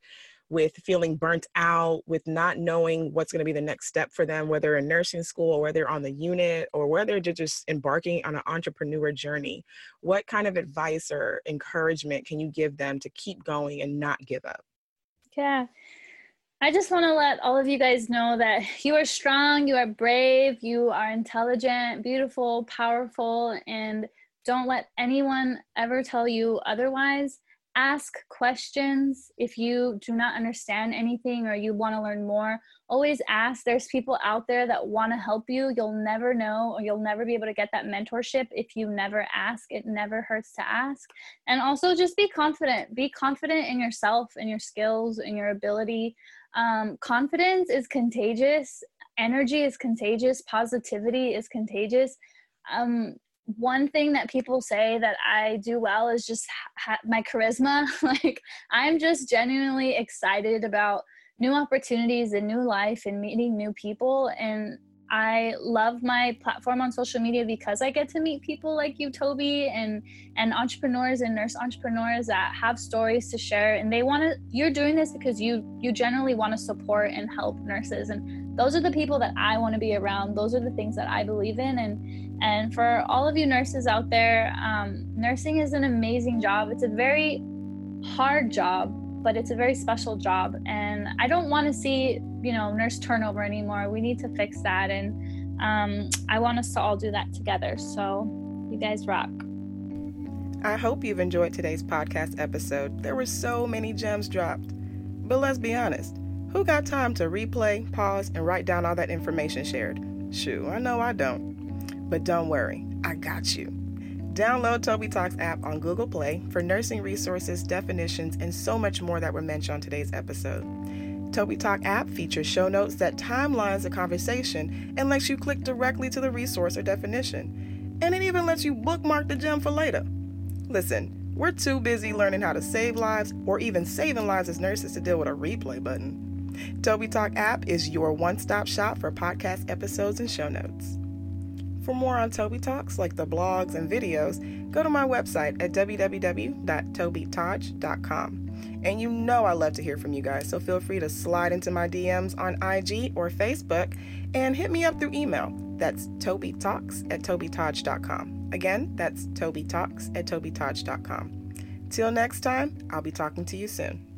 with feeling burnt out, with not knowing what's going to be the next step for them, whether in nursing school or whether on the unit or whether they're just embarking on an entrepreneur journey. What kind of advice or encouragement can you give them to keep going and not give up? Yeah. I just want to let all of you guys know that you are strong, you are brave, you are intelligent, beautiful, powerful, and don't let anyone ever tell you otherwise ask questions. If you do not understand anything or you want to learn more always ask. There's people out there that want to help you. You'll never know or you'll never be able to get that mentorship if you never ask. It never hurts to ask. And also just be confident. Be confident in yourself and your skills and your ability. Um, confidence is contagious. Energy is contagious. Positivity is contagious. Um, one thing that people say that I do well is just ha- my charisma. <laughs> like, I'm just genuinely excited about new opportunities and new life and meeting new people. And I love my platform on social media because I get to meet people like you, Toby, and and entrepreneurs and nurse entrepreneurs that have stories to share. And they want to. You're doing this because you you generally want to support and help nurses, and those are the people that I want to be around. Those are the things that I believe in, and and for all of you nurses out there, um, nursing is an amazing job. It's a very hard job, but it's a very special job. And I don't want to see, you know, nurse turnover anymore. We need to fix that. And um, I want us to all do that together. So you guys rock. I hope you've enjoyed today's podcast episode. There were so many gems dropped. But let's be honest who got time to replay, pause, and write down all that information shared? Shoo, I know I don't. But don't worry, I got you. Download Toby Talks app on Google Play for nursing resources, definitions, and so much more that were mentioned on today's episode. Toby Talk app features show notes that timelines the conversation and lets you click directly to the resource or definition. And it even lets you bookmark the gem for later. Listen, we're too busy learning how to save lives or even saving lives as nurses to deal with a replay button. Toby Talk app is your one stop shop for podcast episodes and show notes. For more on Toby Talks, like the blogs and videos, go to my website at www.tobytaj.com. And you know I love to hear from you guys, so feel free to slide into my DMs on IG or Facebook and hit me up through email. That's tobytalks at tobytaj.com. Again, that's tobytalks at tobytaj.com. Till next time, I'll be talking to you soon.